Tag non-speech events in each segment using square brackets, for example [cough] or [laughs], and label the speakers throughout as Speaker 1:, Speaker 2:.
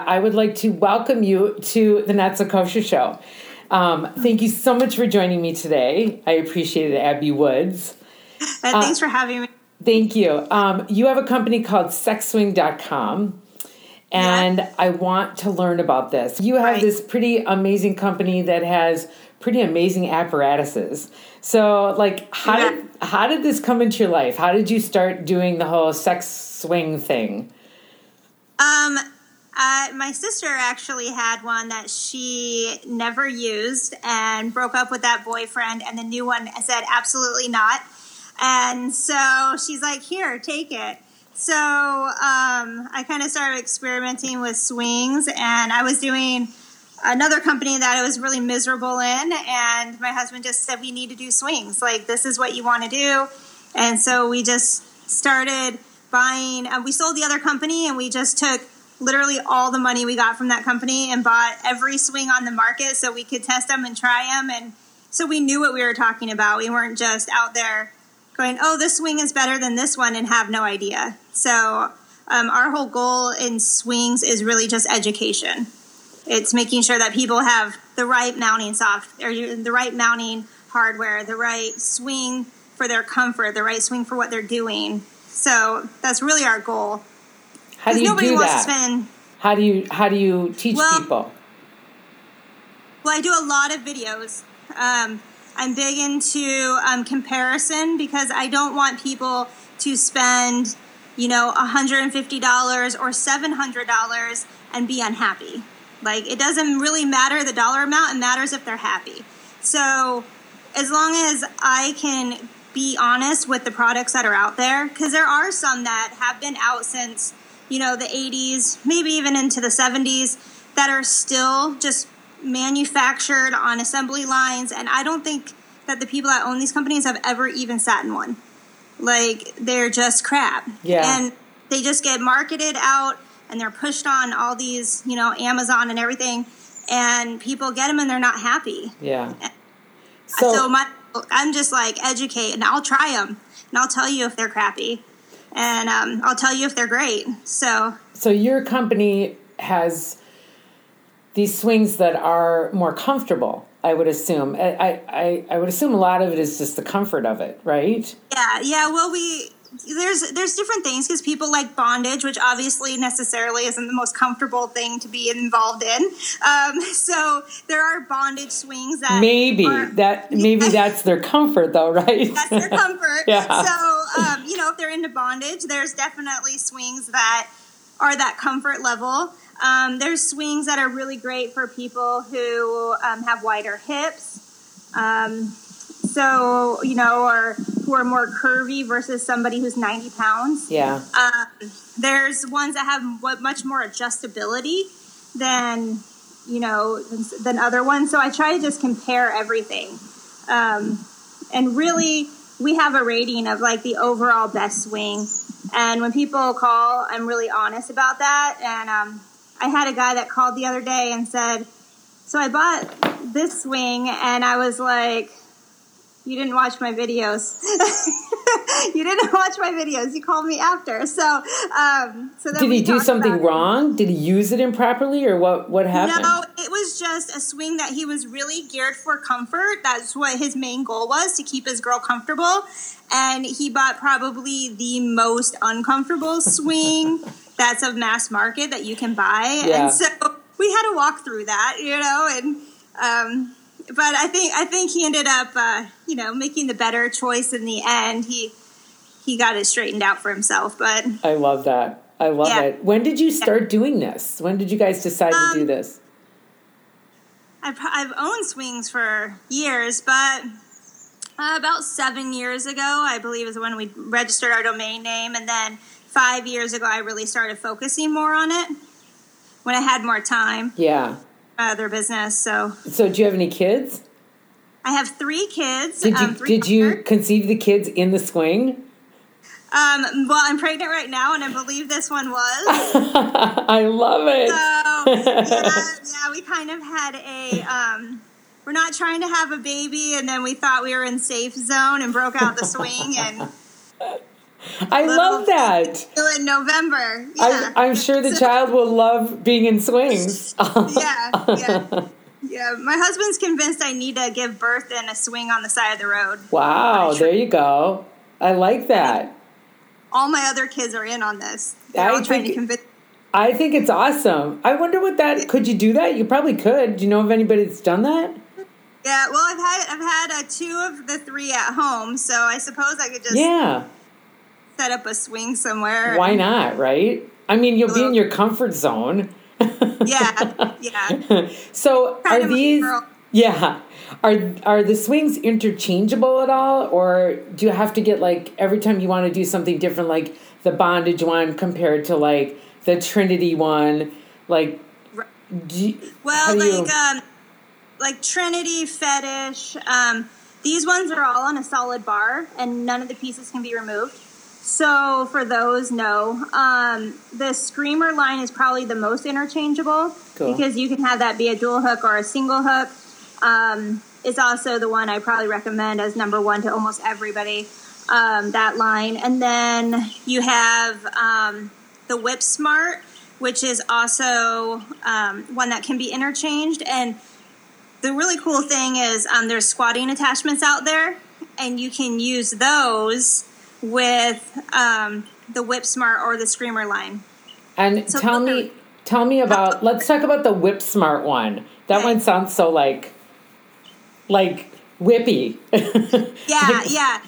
Speaker 1: I would like to welcome you to the Not So Kosher Show. Um, thank you so much for joining me today. I appreciate it, Abby Woods.
Speaker 2: Uh, thanks for having me.
Speaker 1: Thank you. Um, you have a company called sexswing.com, and yeah. I want to learn about this. You have right. this pretty amazing company that has pretty amazing apparatuses. So, like, how yeah. did how did this come into your life? How did you start doing the whole sex swing thing?
Speaker 2: Um, uh, my sister actually had one that she never used and broke up with that boyfriend, and the new one said absolutely not. And so she's like, "Here, take it." So um, I kind of started experimenting with swings, and I was doing another company that I was really miserable in, and my husband just said, "We need to do swings. Like this is what you want to do," and so we just started buying. Uh, we sold the other company, and we just took literally all the money we got from that company and bought every swing on the market so we could test them and try them. And so we knew what we were talking about. We weren't just out there going, oh, this swing is better than this one and have no idea. So um, our whole goal in swings is really just education. It's making sure that people have the right mounting soft or the right mounting hardware, the right swing for their comfort, the right swing for what they're doing. So that's really our goal.
Speaker 1: How do you do that? How do you how do you teach well, people?
Speaker 2: Well, I do a lot of videos. Um, I'm big into um, comparison because I don't want people to spend, you know, $150 or $700 and be unhappy. Like, it doesn't really matter the dollar amount, it matters if they're happy. So, as long as I can be honest with the products that are out there, because there are some that have been out since you know, the 80s, maybe even into the 70s, that are still just manufactured on assembly lines. And I don't think that the people that own these companies have ever even sat in one. Like, they're just crap.
Speaker 1: Yeah.
Speaker 2: And they just get marketed out and they're pushed on all these, you know, Amazon and everything. And people get them and they're not happy.
Speaker 1: Yeah.
Speaker 2: So, so my, I'm just like, educate and I'll try them and I'll tell you if they're crappy and um, I'll tell you if they're great. So,
Speaker 1: so your company has these swings that are more comfortable. I would assume. I, I, I would assume a lot of it is just the comfort of it, right?
Speaker 2: Yeah, yeah. Well, we there's there's different things because people like bondage, which obviously necessarily isn't the most comfortable thing to be involved in. Um, [laughs] so there are bondage swings that
Speaker 1: maybe are, that maybe yeah. [laughs] that's their comfort though, right?
Speaker 2: That's their [laughs] comfort. yeah. So um, you know, if they're into bondage, there's definitely swings that are that comfort level. Um, there's swings that are really great for people who um, have wider hips. So you know, or who are more curvy versus somebody who's 90 pounds.
Speaker 1: Yeah.
Speaker 2: Um, there's ones that have much more adjustability than you know than other ones. So I try to just compare everything, um, and really we have a rating of like the overall best swing. And when people call, I'm really honest about that. And um, I had a guy that called the other day and said, "So I bought this swing," and I was like you didn't watch my videos. [laughs] you didn't watch my videos. You called me after. So, um, so
Speaker 1: did he do something wrong? Did he use it improperly, or what? What happened?
Speaker 2: No, it was just a swing that he was really geared for comfort. That's what his main goal was to keep his girl comfortable, and he bought probably the most uncomfortable [laughs] swing that's of mass market that you can buy, yeah. and so we had to walk through that, you know, and. Um, but I think I think he ended up, uh, you know, making the better choice in the end. He he got it straightened out for himself. But
Speaker 1: I love that. I love yeah. it. When did you start yeah. doing this? When did you guys decide um, to do um, this?
Speaker 2: I've, I've owned swings for years, but uh, about seven years ago, I believe, is when we registered our domain name, and then five years ago, I really started focusing more on it when I had more time.
Speaker 1: Yeah
Speaker 2: other business. So,
Speaker 1: so do you have any kids?
Speaker 2: I have three kids.
Speaker 1: Did you um, did you conceive the kids in the swing?
Speaker 2: Um, well, I'm pregnant right now, and I believe this one was. [laughs]
Speaker 1: I love it.
Speaker 2: So yeah, [laughs] yeah, we kind of had a. Um, we're not trying to have a baby, and then we thought we were in safe zone and broke out the swing, and [laughs]
Speaker 1: I love that.
Speaker 2: In November.
Speaker 1: Yeah. I, am sure the child will love being in swings. [laughs]
Speaker 2: yeah, yeah. [laughs] Yeah, my husband's convinced I need to give birth in a swing on the side of the road.
Speaker 1: Wow, there you go. I like that.
Speaker 2: All my other kids are in on this. They're I all trying to convince.
Speaker 1: I think it's awesome. I wonder what that. Could you do that? You probably could. Do you know of anybody that's done that?
Speaker 2: Yeah, well, I've had I've had uh, two of the three at home, so I suppose I could just
Speaker 1: yeah
Speaker 2: set up a swing somewhere.
Speaker 1: Why not? Right? I mean, you'll be in your comfort zone. [laughs]
Speaker 2: yeah, yeah. [laughs]
Speaker 1: so kind are these? Yeah. Are are the swings interchangeable at all, or do you have to get like every time you want to do something different, like the bondage one compared to like the Trinity one? Like,
Speaker 2: you, well, like you... um, like Trinity fetish. Um, these ones are all on a solid bar, and none of the pieces can be removed. So for those, no. Um, the Screamer line is probably the most interchangeable cool. because you can have that be a dual hook or a single hook. Um, it's also the one I probably recommend as number one to almost everybody. Um, that line, and then you have um, the Whip Smart, which is also um, one that can be interchanged. And the really cool thing is um, there's squatting attachments out there, and you can use those with um, the Whip Smart or the Screamer line.
Speaker 1: And so tell me, tell me about. let's talk about the Whip Smart one. That one sounds so like, like whippy. [laughs]
Speaker 2: yeah, [laughs] yeah.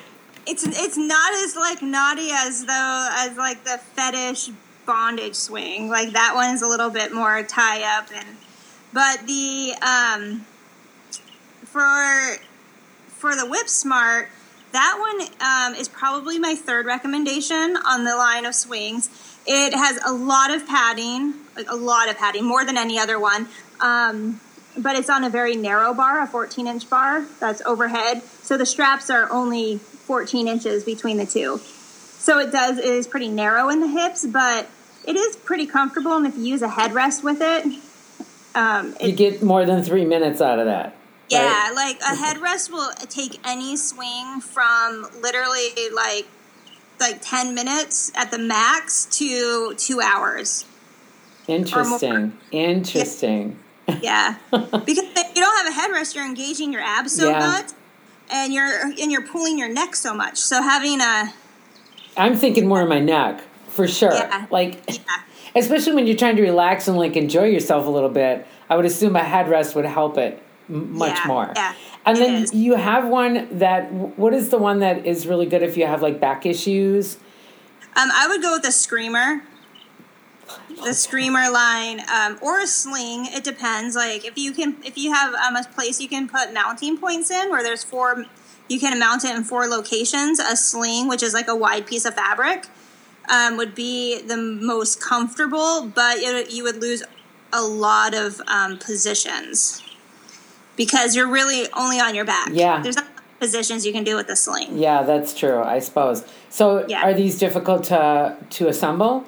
Speaker 2: It's it's not as like naughty as though as like the fetish bondage swing. Like that one's a little bit more tie up and, but the um, for for the Whip Smart that one um, is probably my third recommendation on the line of swings. It has a lot of padding, a lot of padding, more than any other one. Um, but it's on a very narrow bar, a 14 inch bar that's overhead. So the straps are only 14 inches between the two. So it does it is pretty narrow in the hips, but it is pretty comfortable. And if you use a headrest with it, um,
Speaker 1: it you get more than three minutes out of that.
Speaker 2: Yeah, right? like a headrest will take any swing from literally like like 10 minutes at the max to 2 hours.
Speaker 1: Interesting. Interesting.
Speaker 2: Yeah. yeah. [laughs] because if you don't have a headrest, you're engaging your abs so yeah. much and you're and you're pulling your neck so much. So having a
Speaker 1: I'm thinking more of my neck, for sure. Yeah. Like yeah. [laughs] especially when you're trying to relax and like enjoy yourself a little bit. I would assume a headrest would help it much
Speaker 2: yeah,
Speaker 1: more.
Speaker 2: Yeah,
Speaker 1: and then is. you have one that what is the one that is really good if you have like back issues?
Speaker 2: Um, I would go with the screamer. The screamer line, um, or a sling. It depends. Like if you can, if you have um, a place you can put mounting points in, where there's four, you can mount it in four locations. A sling, which is like a wide piece of fabric, um, would be the most comfortable, but it, you would lose a lot of um, positions because you're really only on your back.
Speaker 1: Yeah.
Speaker 2: There's not positions you can do with the sling.
Speaker 1: Yeah, that's true, I suppose. So yeah. are these difficult to to assemble?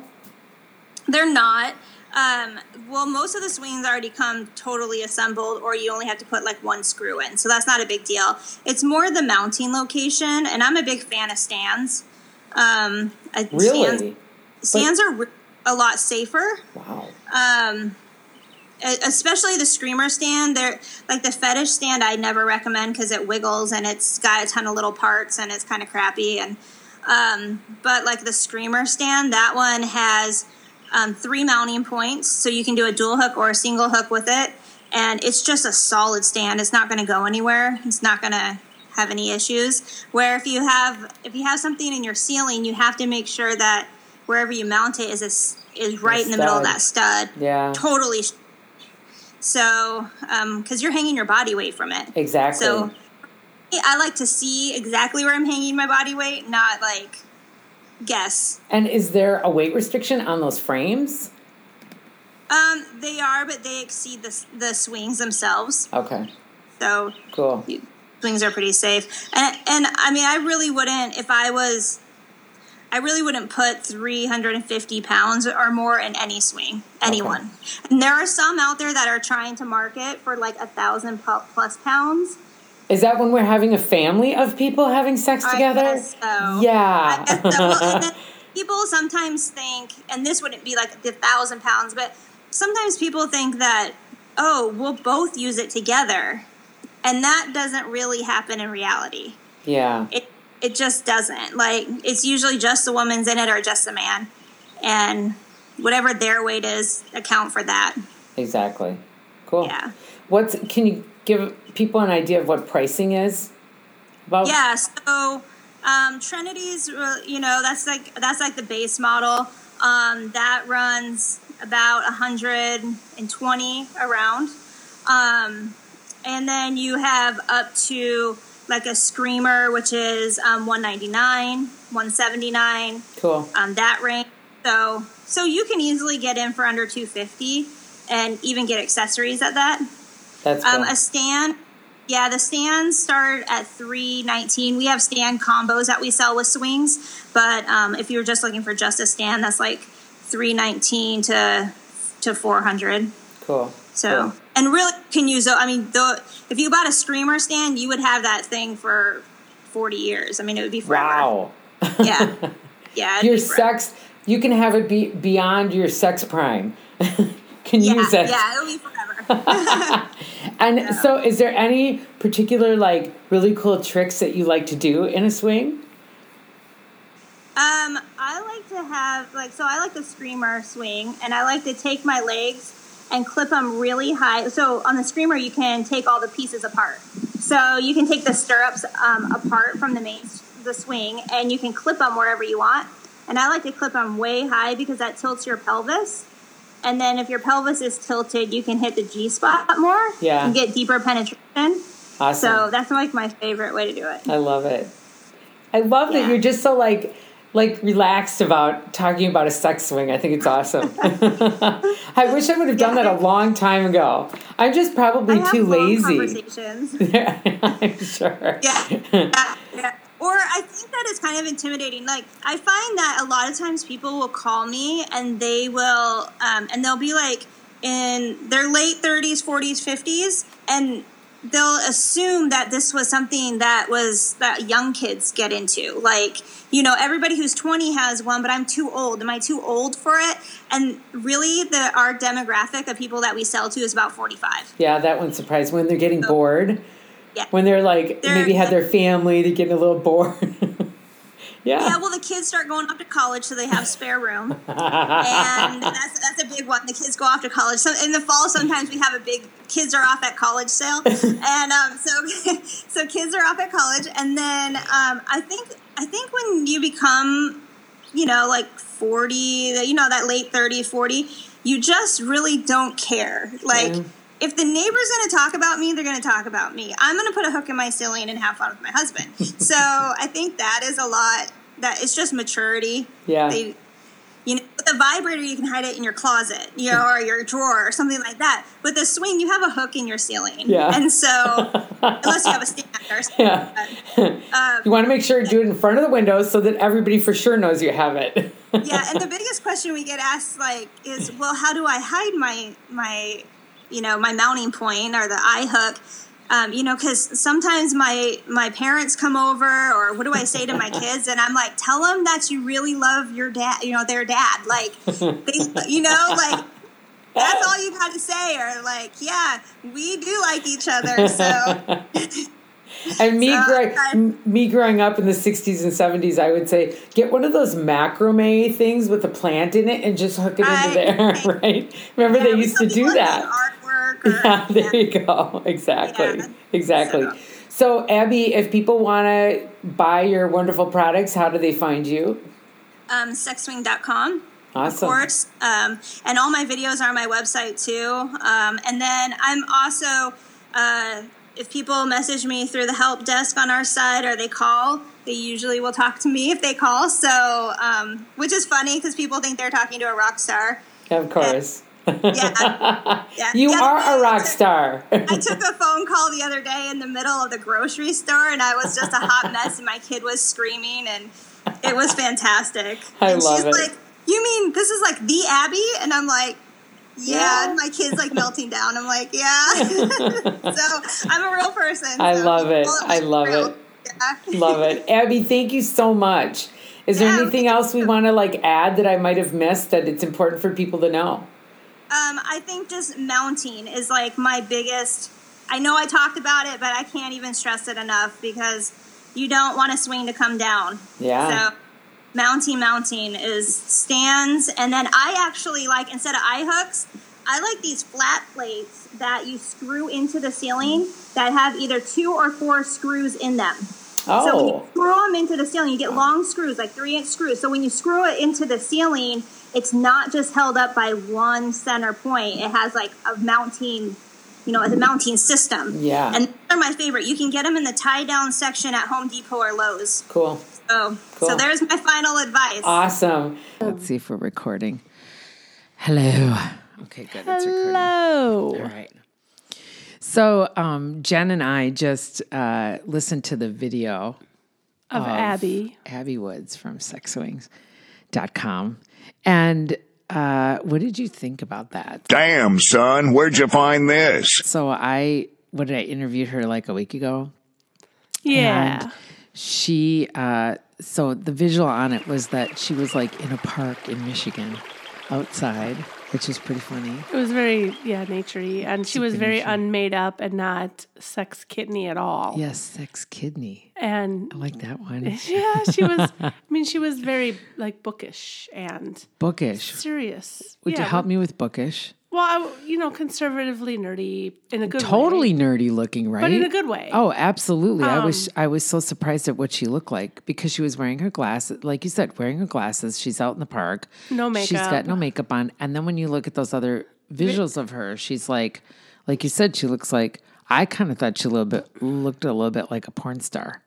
Speaker 2: They're not. Um, well, most of the swings already come totally assembled, or you only have to put like one screw in, so that's not a big deal. It's more the mounting location, and I'm a big fan of stands. Um,
Speaker 1: really,
Speaker 2: stands, stands but, are a lot safer.
Speaker 1: Wow.
Speaker 2: Um, especially the screamer stand they're like the fetish stand i never recommend because it wiggles and it's got a ton of little parts and it's kind of crappy and um, but like the screamer stand that one has um, three mounting points so you can do a dual hook or a single hook with it and it's just a solid stand it's not going to go anywhere it's not going to have any issues where if you have if you have something in your ceiling you have to make sure that wherever you mount it is a, is right in the middle of that stud.
Speaker 1: yeah.
Speaker 2: Totally so, because um, you're hanging your body weight from it.
Speaker 1: Exactly.
Speaker 2: So, I like to see exactly where I'm hanging my body weight, not like guess.
Speaker 1: And is there a weight restriction on those frames?
Speaker 2: Um, they are, but they exceed the the swings themselves.
Speaker 1: Okay.
Speaker 2: So
Speaker 1: cool.
Speaker 2: Swings are pretty safe, and and I mean, I really wouldn't if I was I really wouldn't put 350 pounds or more in any swing, anyone. Okay. And there are some out there that are trying to market for like a thousand plus pounds.
Speaker 1: Is that when we're having a family of people having sex together?
Speaker 2: So.
Speaker 1: Yeah.
Speaker 2: So. Well, [laughs] people sometimes think, and this wouldn't be like the thousand pounds, but sometimes people think that, oh, we'll both use it together. And that doesn't really happen in reality.
Speaker 1: yeah.
Speaker 2: It, it just doesn't. Like, it's usually just the woman's in it or just the man. And whatever their weight is, account for that.
Speaker 1: Exactly. Cool.
Speaker 2: Yeah.
Speaker 1: What's can you give people an idea of what pricing is? About
Speaker 2: Yeah, so um, Trinity's, uh, you know, that's like that's like the base model. Um, that runs about 120 around, um, and then you have up to like a Screamer, which is um, 199, 179,
Speaker 1: Cool.
Speaker 2: um, that range. So so you can easily get in for under 250, and even get accessories at that.
Speaker 1: That's cool.
Speaker 2: Um, a stand, yeah, the stands start at three nineteen. We have stand combos that we sell with swings, but um, if you're just looking for just a stand, that's like three nineteen to to four hundred.
Speaker 1: cool.
Speaker 2: So,
Speaker 1: Cool.
Speaker 2: and really can use. I mean, the if you bought a screamer stand, you would have that thing for forty years. I mean, it would be forever.
Speaker 1: Wow.
Speaker 2: Yeah, yeah. [laughs]
Speaker 1: your sex you can have it be beyond your sex prime. [laughs] can
Speaker 2: Yeah,
Speaker 1: use it.
Speaker 2: yeah, it'll be forever. [laughs]
Speaker 1: And so is there any particular like really cool tricks that you like to do in a swing?
Speaker 2: Um, I like to have like so I like the screamer swing, and I like to take my legs and clip them really high. So on the screamer, you can take all the pieces apart. So you can take the stirrups um, apart from the main the swing, and you can clip them wherever you want. And I like to clip them way high because that tilts your pelvis. And then if your pelvis is tilted, you can hit the G spot more.
Speaker 1: Yeah.
Speaker 2: And get deeper penetration.
Speaker 1: Awesome.
Speaker 2: So that's like my favorite way to do it.
Speaker 1: I love it. I love that you're just so like like relaxed about talking about a sex swing. I think it's awesome. [laughs] I wish I would have done that a long time ago. I'm just probably too
Speaker 2: long
Speaker 1: lazy.
Speaker 2: Conversations. [laughs]
Speaker 1: I'm sure.
Speaker 2: yeah, yeah, yeah. Or I think that is kind of intimidating. Like I find that a lot of times people will call me and they will, um, and they'll be like in their late thirties, forties, fifties, and they'll assume that this was something that was that young kids get into. Like you know, everybody who's twenty has one, but I'm too old. Am I too old for it? And really, the our demographic of people that we sell to is about forty five.
Speaker 1: Yeah, that one surprised when they're getting bored.
Speaker 2: Yeah.
Speaker 1: When they're like
Speaker 2: They're-
Speaker 1: maybe had their family, they're getting a little bored. [laughs] yeah.
Speaker 2: Yeah, well, the kids start going off to college, so they have spare room, [laughs] and that's that's a big one. The kids go off to college. So in the fall, sometimes we have a big kids are off at college sale, [laughs] and um, so [laughs] so kids are off at college, and then um, I think I think when you become, you know, like forty, you know, that late 30, 40, you just really don't care. Like.
Speaker 1: Yeah.
Speaker 2: If the neighbor's going to talk about me, they're going to talk about me. I'm going to put a hook in my ceiling and have fun with my husband. [laughs] so I think that is a lot. That it's just maturity.
Speaker 1: Yeah.
Speaker 2: They, you know, with a vibrator, you can hide it in your closet, you know, or your drawer or something like that. With a swing, you have a hook in your ceiling.
Speaker 1: Yeah.
Speaker 2: And so, [laughs] unless you have a stand or something.
Speaker 1: Yeah.
Speaker 2: Um, [laughs]
Speaker 1: You want to make sure you do it in front of the window so that everybody for sure knows you have it.
Speaker 2: yeah, and the biggest question we get asked like is, well, how do I hide my my you know my mounting point or the eye hook? Um, you know, because sometimes my my parents come over, or what do I say to my [laughs] kids? And I'm like, tell them that you really love your dad, you know, their dad. Like, they, you know, like that's all you got to say, or like, yeah, we do like each other. So [laughs]
Speaker 1: And me,
Speaker 2: So, I-
Speaker 1: me growing up in the 60s and 70s, I would say, get one of those macrame things with a plant in it and just hook it
Speaker 2: Right,
Speaker 1: into there, [laughs] right? Remember
Speaker 2: yeah,
Speaker 1: they used to do that.
Speaker 2: Artwork. Or, [laughs]
Speaker 1: Yeah, there you go. [laughs] Exactly.
Speaker 2: Yeah.
Speaker 1: Exactly.
Speaker 2: So-
Speaker 1: So, Abby, if people want to buy your wonderful products, how do they find you?
Speaker 2: um, sexswing.com.
Speaker 1: Awesome.
Speaker 2: Of course. Um, and all my videos are on my website too. Um, and then I'm also, uh, if people message me through the help desk on our site or they call, they usually will talk to me if they call. So, um, which is funny because people think they're talking to a rock star.
Speaker 1: Of course.
Speaker 2: Yeah. [laughs] yeah.
Speaker 1: You
Speaker 2: other
Speaker 1: are a rock
Speaker 2: took-
Speaker 1: star.
Speaker 2: I took a phone call the other day in the middle of the grocery store, and I was just a hot mess, and my kid was screaming, and it was fantastic.
Speaker 1: I
Speaker 2: and
Speaker 1: love
Speaker 2: she's
Speaker 1: it.
Speaker 2: like, "You mean this is like the Abbey?" And I'm like, Yeah, and my kid's like melting down. I'm like, yeah. [laughs] so I'm a real person.
Speaker 1: I
Speaker 2: so
Speaker 1: love it. I love
Speaker 2: real.
Speaker 1: it.
Speaker 2: Yeah.
Speaker 1: Love it. Abby, thank you so much. Is there anything else we want to like add that I might have missed that it's important for people to know?
Speaker 2: Um, I think just mounting is like my biggest. I know I talked about it, but I can't even stress it enough because you don't want a swing to come down.
Speaker 1: Yeah.
Speaker 2: So mounting, mounting is stands, and then I actually like instead of eye hooks, I like these flat plates that you screw into the ceiling that have either two or four screws in them. So when you
Speaker 1: Oh,
Speaker 2: screw them into the ceiling, you get long screws, like three inch screws. So when you screw it into the ceiling, it's not just held up by one center point. It has like a mounting, you know, a mounting system.
Speaker 1: Yeah.
Speaker 2: And they're my favorite. You can get them in the tie down section at Home Depot or Lowe's.
Speaker 1: cool.
Speaker 2: So,
Speaker 1: Cool.
Speaker 2: so there's my final advice.
Speaker 1: Awesome. Let's see if we're recording. Hello. Okay, good. It's recording.
Speaker 3: Hello.
Speaker 1: All right. So, um, Jen and I just uh, listened to the video
Speaker 3: Of Abby.
Speaker 1: Abby Woods from sexwings.com. And uh, what did you think about that?
Speaker 4: Damn, son, where'd you find this?
Speaker 1: So, I, what did I interviewed her like a week ago?
Speaker 3: Yeah.
Speaker 1: And she, uh, so the visual on it was that she was like in a park in Michigan outside, which is pretty funny.
Speaker 3: It was very, yeah, naturey. And she was very
Speaker 1: nature.
Speaker 3: unmade up and not sex kidney at all.
Speaker 1: Yes, sex kidney.
Speaker 3: And
Speaker 1: I like that one. [laughs]
Speaker 3: yeah, she was, [laughs] I mean, she was very like bookish and
Speaker 1: Bookish.
Speaker 3: serious.
Speaker 1: Would you
Speaker 3: Yeah,
Speaker 1: help me with bookish?
Speaker 3: Well, I, you know, conservatively nerdy in a good way.
Speaker 1: Totally nerdy looking, right?
Speaker 3: But in a good way. Um,
Speaker 1: Oh, absolutely. I was I was so surprised at what she looked like because she was wearing her glasses, like you said, wearing her glasses. She's out in the park.
Speaker 3: No makeup.
Speaker 1: She's got no makeup on. And then when you look at those other visuals of her, she's like, like you said, she looks like. I kind of thought she a little bit looked a little bit like a porn star.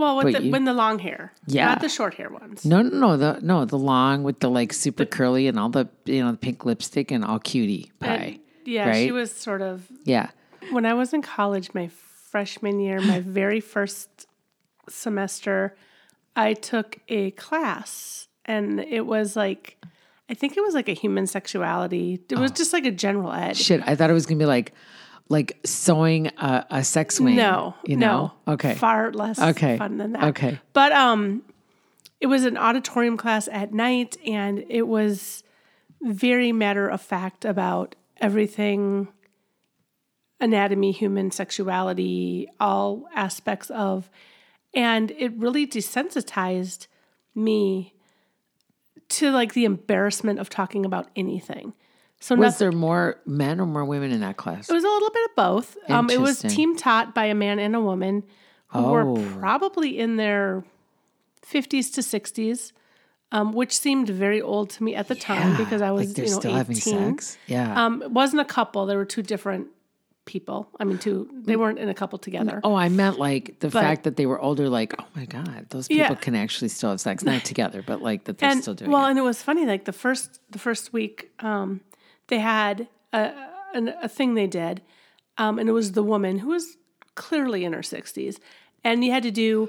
Speaker 3: Well, with the,
Speaker 1: you-
Speaker 3: when the long hair.
Speaker 1: Yeah.
Speaker 3: Not the short hair ones.
Speaker 1: No, no, no, the no, the long with the like super curly and all the you know the pink lipstick and all cutie uh, pie.
Speaker 3: And, yeah,
Speaker 1: right?
Speaker 3: she was sort of
Speaker 1: Yeah.
Speaker 3: when I was in college, my freshman year, my [laughs] very first semester, I took a class and it was like, I think it was like a human sexuality. It
Speaker 1: Oh.
Speaker 3: was just like a general ed.
Speaker 1: Shit, I thought it was gonna be like like sewing a, a sex wing.
Speaker 3: No,
Speaker 1: you know.
Speaker 3: no.
Speaker 1: Okay.
Speaker 3: Far less
Speaker 1: Okay.
Speaker 3: fun than that.
Speaker 1: Okay.
Speaker 3: But um it was an auditorium class at night and it was very matter of fact about everything anatomy, human sexuality, all aspects of and it really desensitized me to like the embarrassment of talking about anything. So
Speaker 1: Was
Speaker 3: nothing,
Speaker 1: there more men or more women in that class?
Speaker 3: it was a little bit of both. Um, it was team taught by a man and a woman who
Speaker 1: Oh.
Speaker 3: were probably in their 50s to 60s, um, which seemed very old to me at the time because I was,
Speaker 1: like
Speaker 3: you know,
Speaker 1: still
Speaker 3: 18.
Speaker 1: having sex. Yeah.
Speaker 3: Um, it wasn't a couple. There were two different people. I mean, two, they weren't in a couple together.
Speaker 1: oh, I meant like the fact that they were older. Like, oh my god, those people
Speaker 3: Yeah.
Speaker 1: can actually still have sex, not together, but like that they're
Speaker 3: and
Speaker 1: still doing
Speaker 3: well,
Speaker 1: it.
Speaker 3: and it was funny. Like the first the first week, um, they had a, a a thing they did, um, and it was the woman who was clearly in her sixties, and you had to do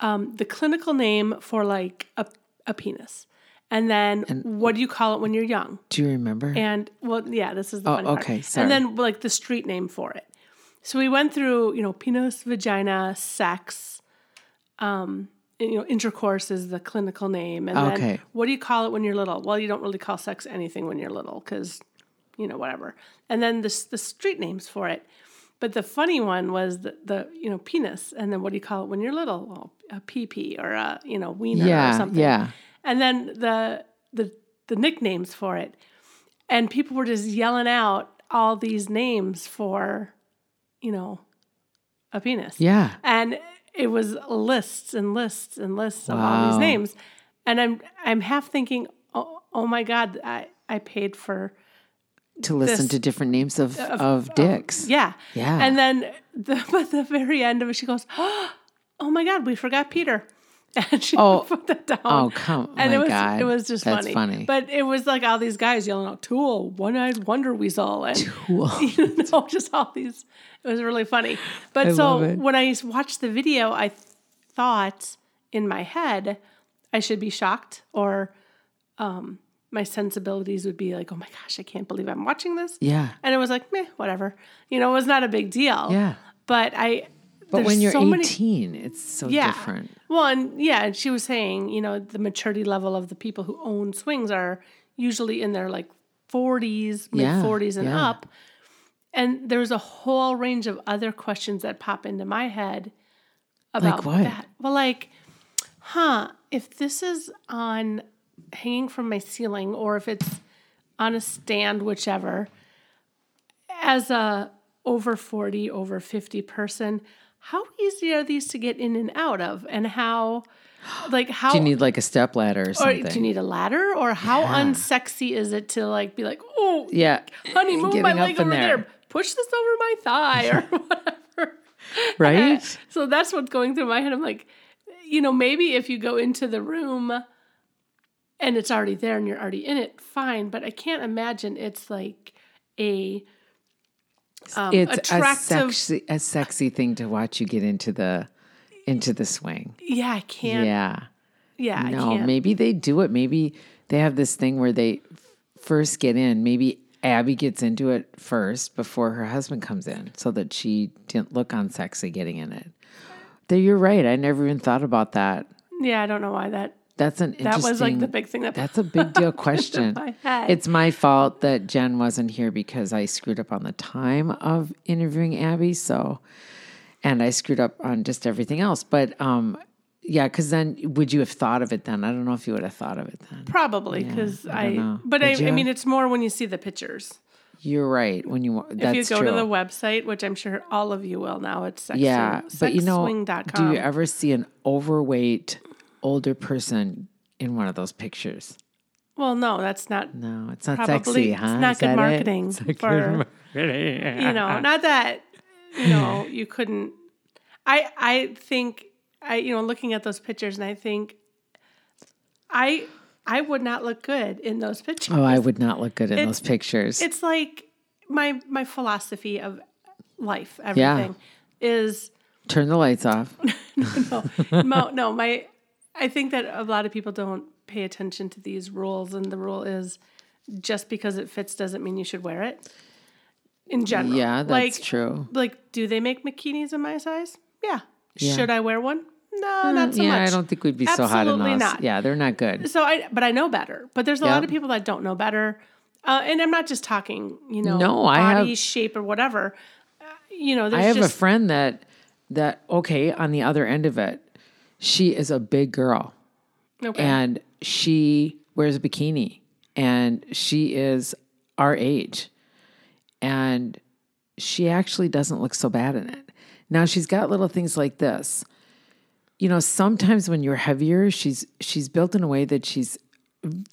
Speaker 3: um, the clinical name for like a a penis, and then what do you call it when you're young?
Speaker 1: Do you remember?
Speaker 3: And well, yeah, this is the
Speaker 1: Oh,
Speaker 3: funny part.
Speaker 1: okay, sorry.
Speaker 3: And then like the street name for it. So we went through, you know, penis, vagina, sex, um, you know, intercourse is the clinical name, and then what do you call it when you're little? Well, you don't really call sex anything when you're little because, you know, whatever. And then the the street names for it. But the funny one was the, the you know penis, and then what do you call it when you're little? Well, a pee pee or a you know wiener or something
Speaker 1: yeah.
Speaker 3: and then the the the nicknames for it and people were just yelling out all these names for you know a penis
Speaker 1: Yeah.
Speaker 3: and it was lists and lists and lists of all these names and i'm i'm half thinking oh, oh my god i i paid for
Speaker 1: To listen
Speaker 3: this-
Speaker 1: to different names of, of dicks.
Speaker 3: yeah
Speaker 1: Yeah.
Speaker 3: and then the [laughs] but the very end of it she goes [gasps] oh my god we forgot peter [laughs] and she
Speaker 1: Oh.
Speaker 3: put that down
Speaker 1: Oh, come-
Speaker 3: and
Speaker 1: my
Speaker 3: it was
Speaker 1: God.
Speaker 3: it was just
Speaker 1: That's
Speaker 3: funny.
Speaker 1: funny.
Speaker 3: But it was like all these guys yelling out "Tool," "One-eyed Wonder Weasel," and
Speaker 1: Cool. [laughs]
Speaker 3: you know, just all these. It was really funny. But
Speaker 1: I
Speaker 3: so when I watched the video, I thought in my head I should be shocked or um, my sensibilities would be like, oh my gosh, I can't believe I'm watching this.
Speaker 1: Yeah.
Speaker 3: And it was like, meh, whatever. You know, it was not a big deal.
Speaker 1: Yeah.
Speaker 3: But I.
Speaker 1: But when you're
Speaker 3: so many-
Speaker 1: 18, it's so
Speaker 3: yeah.
Speaker 1: different.
Speaker 3: Well, and yeah, and she was saying, you know, the maturity level of the people who own swings are usually in their like 40s, mid
Speaker 1: Yeah,
Speaker 3: 40s and
Speaker 1: yeah.
Speaker 3: up. And there's a whole range of other questions that pop into my head about
Speaker 1: what?
Speaker 3: that. Well, like, huh, if this is on hanging from my ceiling or if it's on a stand, whichever, as a over 40, over 50 person, how easy are these to get in and out of? And how, [gasps] like, how
Speaker 1: Do you need like a step ladder or
Speaker 3: or
Speaker 1: something?
Speaker 3: do you need a ladder? Or how
Speaker 1: Yeah.
Speaker 3: unsexy is it to like be like, oh,
Speaker 1: yeah.
Speaker 3: honey, move my
Speaker 1: Getting up
Speaker 3: leg over
Speaker 1: there.
Speaker 3: there. Push this over my thigh or [laughs] whatever.
Speaker 1: Right? [laughs]
Speaker 3: So that's what's going through my head. I'm like, you know, maybe if you go into the room and it's already there and you're already in it, fine. But I can't imagine it's like a um,
Speaker 1: it's a
Speaker 3: attractive.
Speaker 1: sexy, a sexy thing to watch you get into the into the swing.
Speaker 3: yeah, I can't.
Speaker 1: Yeah.
Speaker 3: Yeah, I
Speaker 1: No, maybe they do it. Maybe they have this thing where they first get in. Maybe Abby gets into it first before her husband comes in so that she didn't look unsexy getting in it. There, you're right. I never even thought about that.
Speaker 3: Yeah, I don't know why that.
Speaker 1: That's an
Speaker 3: That was like the big thing that.
Speaker 1: That's a big [laughs] deal question.
Speaker 3: my.
Speaker 1: It's my fault that Jen wasn't here because I screwed up on the time of interviewing Abby. So, and I screwed up on just everything else. But um, yeah, because then would you have thought of it then? I don't know if you would have thought of it then.
Speaker 3: Probably because
Speaker 1: I
Speaker 3: I,
Speaker 1: don't
Speaker 3: but I, I mean, it's more when you see the pictures.
Speaker 1: You're right. When you that's
Speaker 3: if you go
Speaker 1: true.
Speaker 3: to the website, which I'm sure all of you will now, it's sex
Speaker 1: yeah, but you know, do you ever see an overweight older person in one of those pictures?
Speaker 3: well, no, that's not.
Speaker 1: No, it's not
Speaker 3: Probably
Speaker 1: sexy,
Speaker 3: it's
Speaker 1: huh?
Speaker 3: not
Speaker 1: Is
Speaker 3: good
Speaker 1: it?
Speaker 3: marketing
Speaker 1: It's
Speaker 3: for-
Speaker 1: good [laughs]
Speaker 3: You know, not that you know [laughs] you couldn't. I I think I you know looking at those pictures and I think I I would not look good in those pictures.
Speaker 1: Oh, I would not look good in
Speaker 3: It's-
Speaker 1: those pictures.
Speaker 3: It's like my my philosophy of life.
Speaker 1: Yeah.
Speaker 3: Everything is
Speaker 1: Turn the lights off. [laughs]
Speaker 3: no, no, no, my I think that a lot of people don't pay attention to these rules, and the rule is just because it fits doesn't mean you should wear it. In general,
Speaker 1: Yeah, that's
Speaker 3: like,
Speaker 1: true.
Speaker 3: Like, do they make bikinis in my size? Yeah.
Speaker 1: Yeah.
Speaker 3: Should I wear one? No, not so much.
Speaker 1: yeah,
Speaker 3: much.
Speaker 1: I don't think we'd be so hot in
Speaker 3: Absolutely not.
Speaker 1: Yeah, they're not good.
Speaker 3: So I, but I know better. But there's a lot of people that don't know better, uh, and I'm not just talking, you know,
Speaker 1: No, I
Speaker 3: body
Speaker 1: have-
Speaker 3: shape or whatever. Uh, you know,
Speaker 1: I have
Speaker 3: just
Speaker 1: a friend that that okay, on the other end of it, she is a big girl
Speaker 3: okay.
Speaker 1: and she wears a bikini and she is our age. And she actually doesn't look so bad in it. Now she's got little things like this. You know, sometimes when you're heavier, she's she's built in a way that she's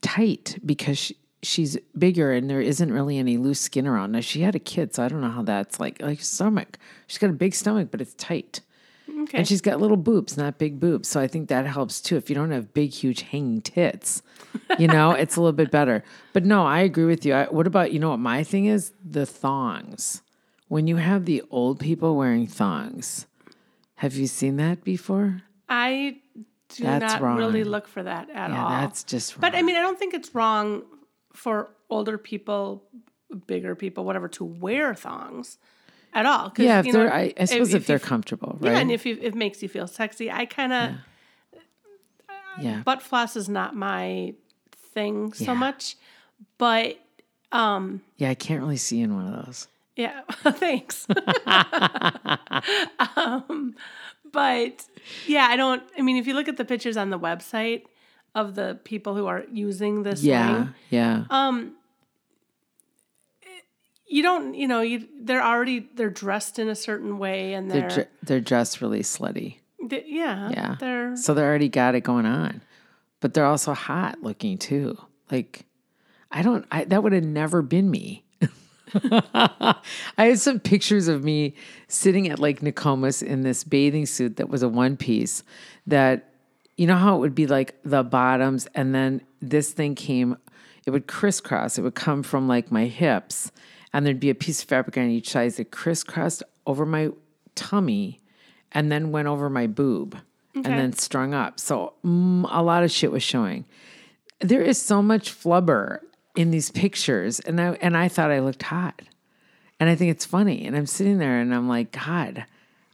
Speaker 1: tight because she, she's bigger and there isn't really any loose skin around. Now she had a kid, so I don't know how that's like like stomach. She's got a big stomach, but it's tight.
Speaker 3: Okay.
Speaker 1: And she's got little boobs, not big boobs. So I think that helps too. If you don't have big, huge hanging tits, you know, [laughs] it's a little bit better. But no, I agree with you. I, what about, you know what my thing is? The thongs. When you have the old people wearing thongs, have you seen that before?
Speaker 3: I do
Speaker 1: That's
Speaker 3: not
Speaker 1: wrong.
Speaker 3: really look for that at
Speaker 1: Yeah,
Speaker 3: all.
Speaker 1: that's just wrong.
Speaker 3: But I mean, I don't think it's wrong for older people, bigger people, whatever, to wear thongs at all.
Speaker 1: yeah, if
Speaker 3: you know,
Speaker 1: they're, I, I suppose if,
Speaker 3: you
Speaker 1: they're comfortable, right?
Speaker 3: Yeah, and if you, it makes you feel sexy, I kind of
Speaker 1: yeah.
Speaker 3: butt floss is not my thing so
Speaker 1: Yeah.
Speaker 3: much, but um
Speaker 1: yeah, I can't really see in one of those.
Speaker 3: yeah, [laughs] thanks. [laughs] um, but yeah, I don't. I mean, if you look at the pictures on the website of the people who are using this
Speaker 1: Yeah,
Speaker 3: ring,
Speaker 1: yeah.
Speaker 3: You don't you know you they're already they're dressed in a certain way and
Speaker 1: they're,
Speaker 3: they're,
Speaker 1: they're dressed really slutty.
Speaker 3: they- yeah
Speaker 1: Yeah.
Speaker 3: they're
Speaker 1: So they already got it going on. But they're also hot looking too. Like I don't I that would have never been me. [laughs] I had some pictures of me sitting at Lake Nokomis in this bathing suit that was a one piece that you know how it would be like the bottoms and then this thing came it would crisscross. It would come from like my hips and there'd be a piece of fabric on each side that crisscrossed over my tummy and then went over my boob and then strung up. So mm, a lot of shit was showing. there is so much flubber in these pictures, and I and I thought I looked hot, and I think it's funny, and I'm sitting there and I'm like, God.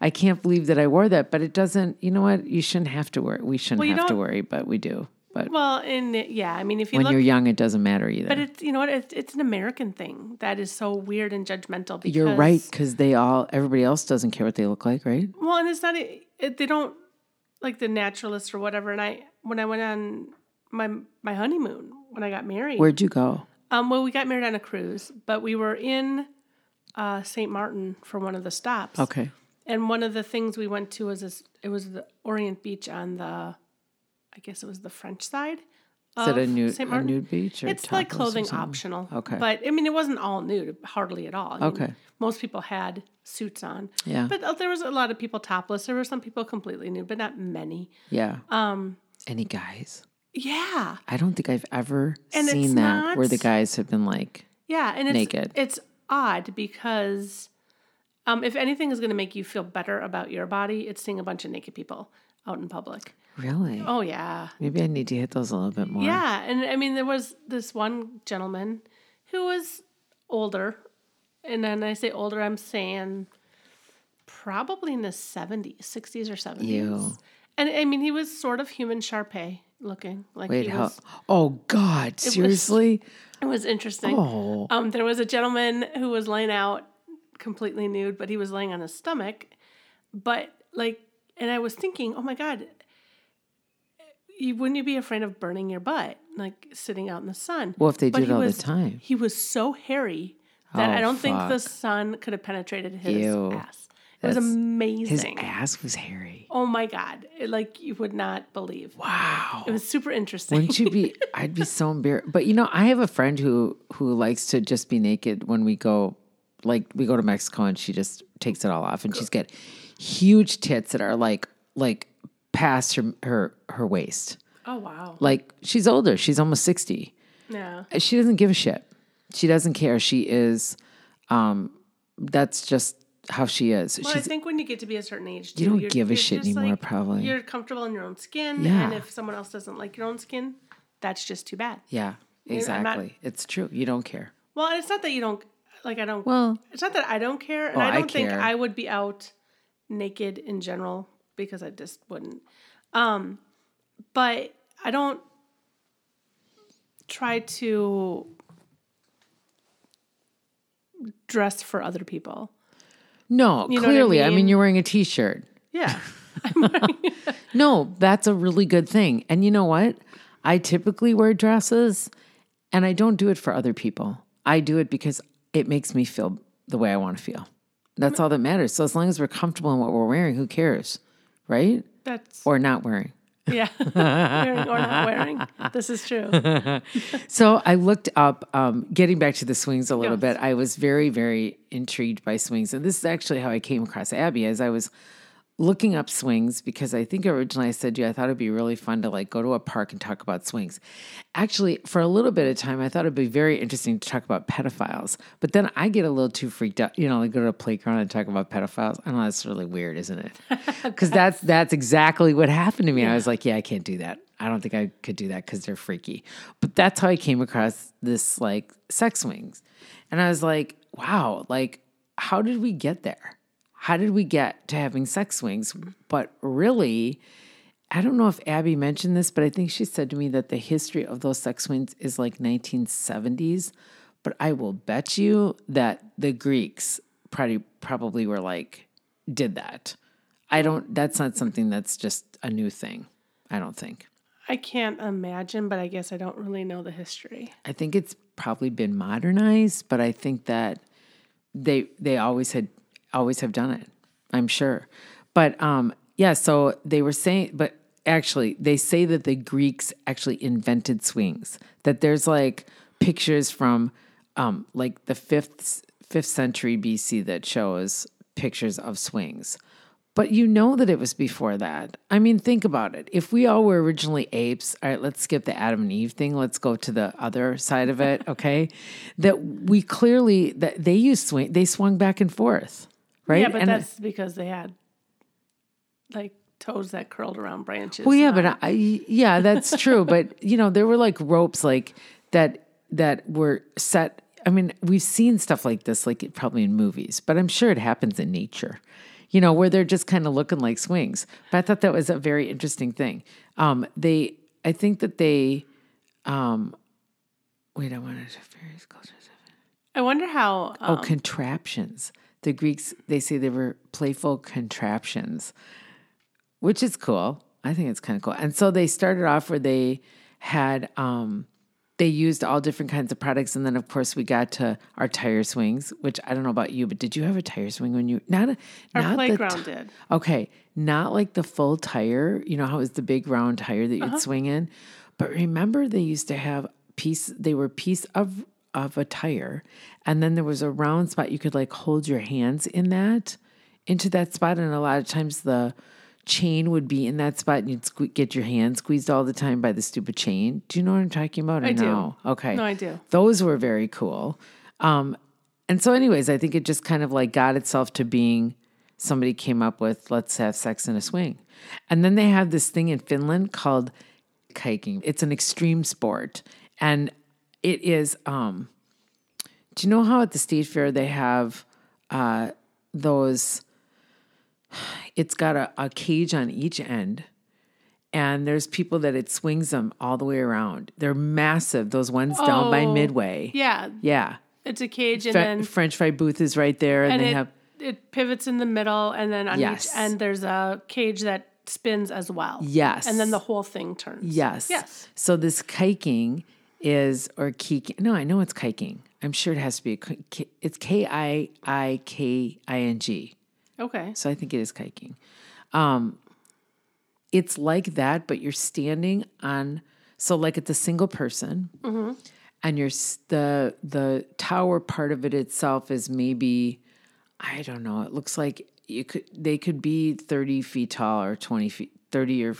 Speaker 1: I can't believe that I wore that, but it doesn't. You know what? You shouldn't have to worry. We shouldn't
Speaker 3: Well,
Speaker 1: have to worry, but we do. But
Speaker 3: Well, and it- yeah, I mean, if you
Speaker 1: when
Speaker 3: look,
Speaker 1: you're young, it doesn't matter either.
Speaker 3: but it's you know what, it's, it's an American thing that is so weird and judgmental. Because,
Speaker 1: You're right because they all, everybody else doesn't care what they look like, right?
Speaker 3: Well, and it's not it, they don't like the naturalist or whatever. And I when I went on my my honeymoon when I got married,
Speaker 1: Where'd you go?
Speaker 3: um, well, we got married on a cruise, but we were in uh, St. Martin for one of the stops.
Speaker 1: Okay.
Speaker 3: And one of the things we went to was this, it was the Orient Beach on the, I guess it was the French side.
Speaker 1: Is it a nude, a nude beach? Or
Speaker 3: It's like clothing optional.
Speaker 1: Okay.
Speaker 3: But I mean, it wasn't all nude, hardly at all. I mean,
Speaker 1: Okay.
Speaker 3: Most people had suits on.
Speaker 1: Yeah.
Speaker 3: But uh, there was a lot of people topless. There were some people completely nude, but not many.
Speaker 1: Yeah.
Speaker 3: Um,
Speaker 1: Any guys?
Speaker 3: yeah.
Speaker 1: I don't think I've ever
Speaker 3: And
Speaker 1: seen that where the guys have been like,
Speaker 3: Yeah, and it's
Speaker 1: Naked.
Speaker 3: it's odd because um, if anything is going to make you feel better about your body, it's seeing a bunch of naked people out in public.
Speaker 1: Really?
Speaker 3: Oh yeah,
Speaker 1: Maybe I need to hit those a little bit more.
Speaker 3: yeah, and I mean there was this one gentleman who was older, and then I say older, I'm saying probably in the seventies, sixties or seventies.
Speaker 1: Ew.
Speaker 3: And I mean he was sort of human Shar-Pei looking, like
Speaker 1: Wait,
Speaker 3: he
Speaker 1: how? Oh God! Seriously?
Speaker 3: It was interesting.
Speaker 1: Oh.
Speaker 3: Um, there was a gentleman who was laying out completely nude, but he was laying on his stomach. But like, and I was thinking, oh my god, you wouldn't you be afraid of burning your butt, like sitting out in the sun?
Speaker 1: Well, if they
Speaker 3: But he
Speaker 1: all the
Speaker 3: was-
Speaker 1: time.
Speaker 3: he was so hairy that
Speaker 1: Oh,
Speaker 3: I don't think the sun could have penetrated his
Speaker 1: Ew.
Speaker 3: ass. It was
Speaker 1: amazing. His ass was hairy.
Speaker 3: Oh my god, It- like you would not believe.
Speaker 1: Wow.
Speaker 3: It was super interesting.
Speaker 1: Wouldn't you be? [laughs] I'd be so embarrassed. But you know, I have a friend who who likes to just be naked when we go, like we go to Mexico, and she just takes it all off, and she's got huge tits that are like like past her her her waist.
Speaker 3: oh wow.
Speaker 1: Like she's older. She's almost sixty.
Speaker 3: Yeah.
Speaker 1: She doesn't give a shit. She doesn't care. She is. Um, that's just how she is.
Speaker 3: Well, I think when you get to be a certain age, too,
Speaker 1: You don't give a shit anymore,
Speaker 3: like,
Speaker 1: probably.
Speaker 3: You're comfortable in your own skin,
Speaker 1: Yeah.
Speaker 3: and if someone else doesn't like your own skin, that's just too bad.
Speaker 1: yeah,
Speaker 3: I'm not-
Speaker 1: exactly. it's true. You don't care.
Speaker 3: Well, and it's not that you don't like. I don't.
Speaker 1: Well,
Speaker 3: it's not that I don't care, and
Speaker 1: Oh,
Speaker 3: I
Speaker 1: I
Speaker 3: don't think. I would be out naked in general because I just wouldn't. Um, but I don't try to dress for other people.
Speaker 1: no.
Speaker 3: You know what I
Speaker 1: clearly, I mean,
Speaker 3: mean?
Speaker 1: you're wearing a t-shirt.
Speaker 3: Yeah. [laughs]
Speaker 1: No, that's a really good thing. And you know what? I typically wear dresses and I don't do it for other people. I do it because it makes me feel the way I want to feel. That's all that matters. So as long as we're comfortable in what we're wearing, who cares? Right?
Speaker 3: That's
Speaker 1: Or not wearing.
Speaker 3: Yeah. [laughs] wearing or not wearing. This is true. [laughs]
Speaker 1: So I looked up, um, getting back to the swings a little
Speaker 3: Yes.
Speaker 1: bit. I was very, very intrigued by swings, and this is actually how I came across Abby. As I was looking up swings, because I think originally I said to you I thought it'd be really fun to like go to a park and talk about swings. Actually, for a little bit of time, I thought it'd be very interesting to talk about pedophiles. But then I get a little too freaked out. You know, like go to a playground and talk about pedophiles. I know that's really weird, isn't it? [laughs] Because that's that's exactly what happened to me. I was like, yeah, I can't do that. I don't think I could do that because they're freaky. But that's how I came across this like sex swings. And I was like, wow, like, how did we get there? How did we get to having sex swings? But really, I don't know if Abby mentioned this, but I think she said to me that the history of those sex swings is like 1970s. But I will bet you that the Greeks probably probably were like did that. I don't. That's not something that's just a new thing. I don't think.
Speaker 3: I can't imagine, but I guess I don't really know the history.
Speaker 1: I think it's probably been modernized, but I think that they they always had always have done it. I'm sure. But um yeah, so they were saying but actually they say that the Greeks actually invented swings. That there's like pictures from um like the 5th 5th century BC that shows pictures of swings. But you know that it was before that. I mean, think about it. If we all were originally apes, all right, let's skip the Adam and Eve thing. Let's go to the other side of it, okay? [laughs] that we clearly that they used swing, they swung back and forth, right?
Speaker 3: Yeah, but
Speaker 1: and
Speaker 3: that's because they had like toes that curled around branches.
Speaker 1: Well, yeah, but I, yeah, that's true. but [laughs] you know, there were like ropes like that that were set. I mean, we've seen stuff like this, like probably in movies, but I'm sure it happens in nature. You know, where they're just kind of looking like swings. But I thought that was a very interesting thing. Um, they, I think that they, um, wait, I wanted to various cultures.
Speaker 3: I wonder how.
Speaker 1: Oh,
Speaker 3: Um,
Speaker 1: contraptions. The Greeks, they say they were playful contraptions, which is cool. I think it's kind of cool. And so they started off where they had, um, they used all different kinds of products. And then, of course, we got to our tire swings, which I don't know about you, but did you have a tire swing when you, not a,
Speaker 3: our
Speaker 1: not the
Speaker 3: playground
Speaker 1: ti-
Speaker 3: did.
Speaker 1: Okay, not like the full tire. You know how it was the big round tire that you'd
Speaker 3: Uh-huh.
Speaker 1: swing in, but remember they used to have piece. They were piece of of a tire, and then there was a round spot you could like hold your hands in that into that spot, and a lot of times the chain would be in that spot, and you'd sque- get your hand squeezed all the time by the stupid chain. Do you know what I'm talking about?
Speaker 3: I do.
Speaker 1: no? Okay,
Speaker 3: No, I do.
Speaker 1: those were very cool. Um, and so, anyways, I think it just kind of like got itself to being somebody came up with let's have sex in a swing. And then they have this thing in Finland called hiking. It's an extreme sport. And it is um do you know how at the state fair they have uh those it's got a, a cage on each end and there's people that it swings them all the way around. They're massive, those ones down by
Speaker 3: Oh,
Speaker 1: Midway.
Speaker 3: Yeah,
Speaker 1: Yeah.
Speaker 3: it's a cage, and then
Speaker 1: French fry booth is right there, and,
Speaker 3: and
Speaker 1: they
Speaker 3: it
Speaker 1: have
Speaker 3: it pivots in the middle, and then on
Speaker 1: Yes.
Speaker 3: each end there's a cage that spins as well.
Speaker 1: Yes.
Speaker 3: and then the whole thing turns.
Speaker 1: yes,
Speaker 3: yes.
Speaker 1: So this kiking is or kiking. No, I know it's kiking. I'm sure it has to be. A, it's K I I K I N G.
Speaker 3: Okay.
Speaker 1: So I think it is kiking. Um, it's like that, but you're standing on. So like it's a single person, and you're the the tower part of it itself is maybe, I don't know. It looks like you could they could be thirty feet tall or twenty feet, thirty or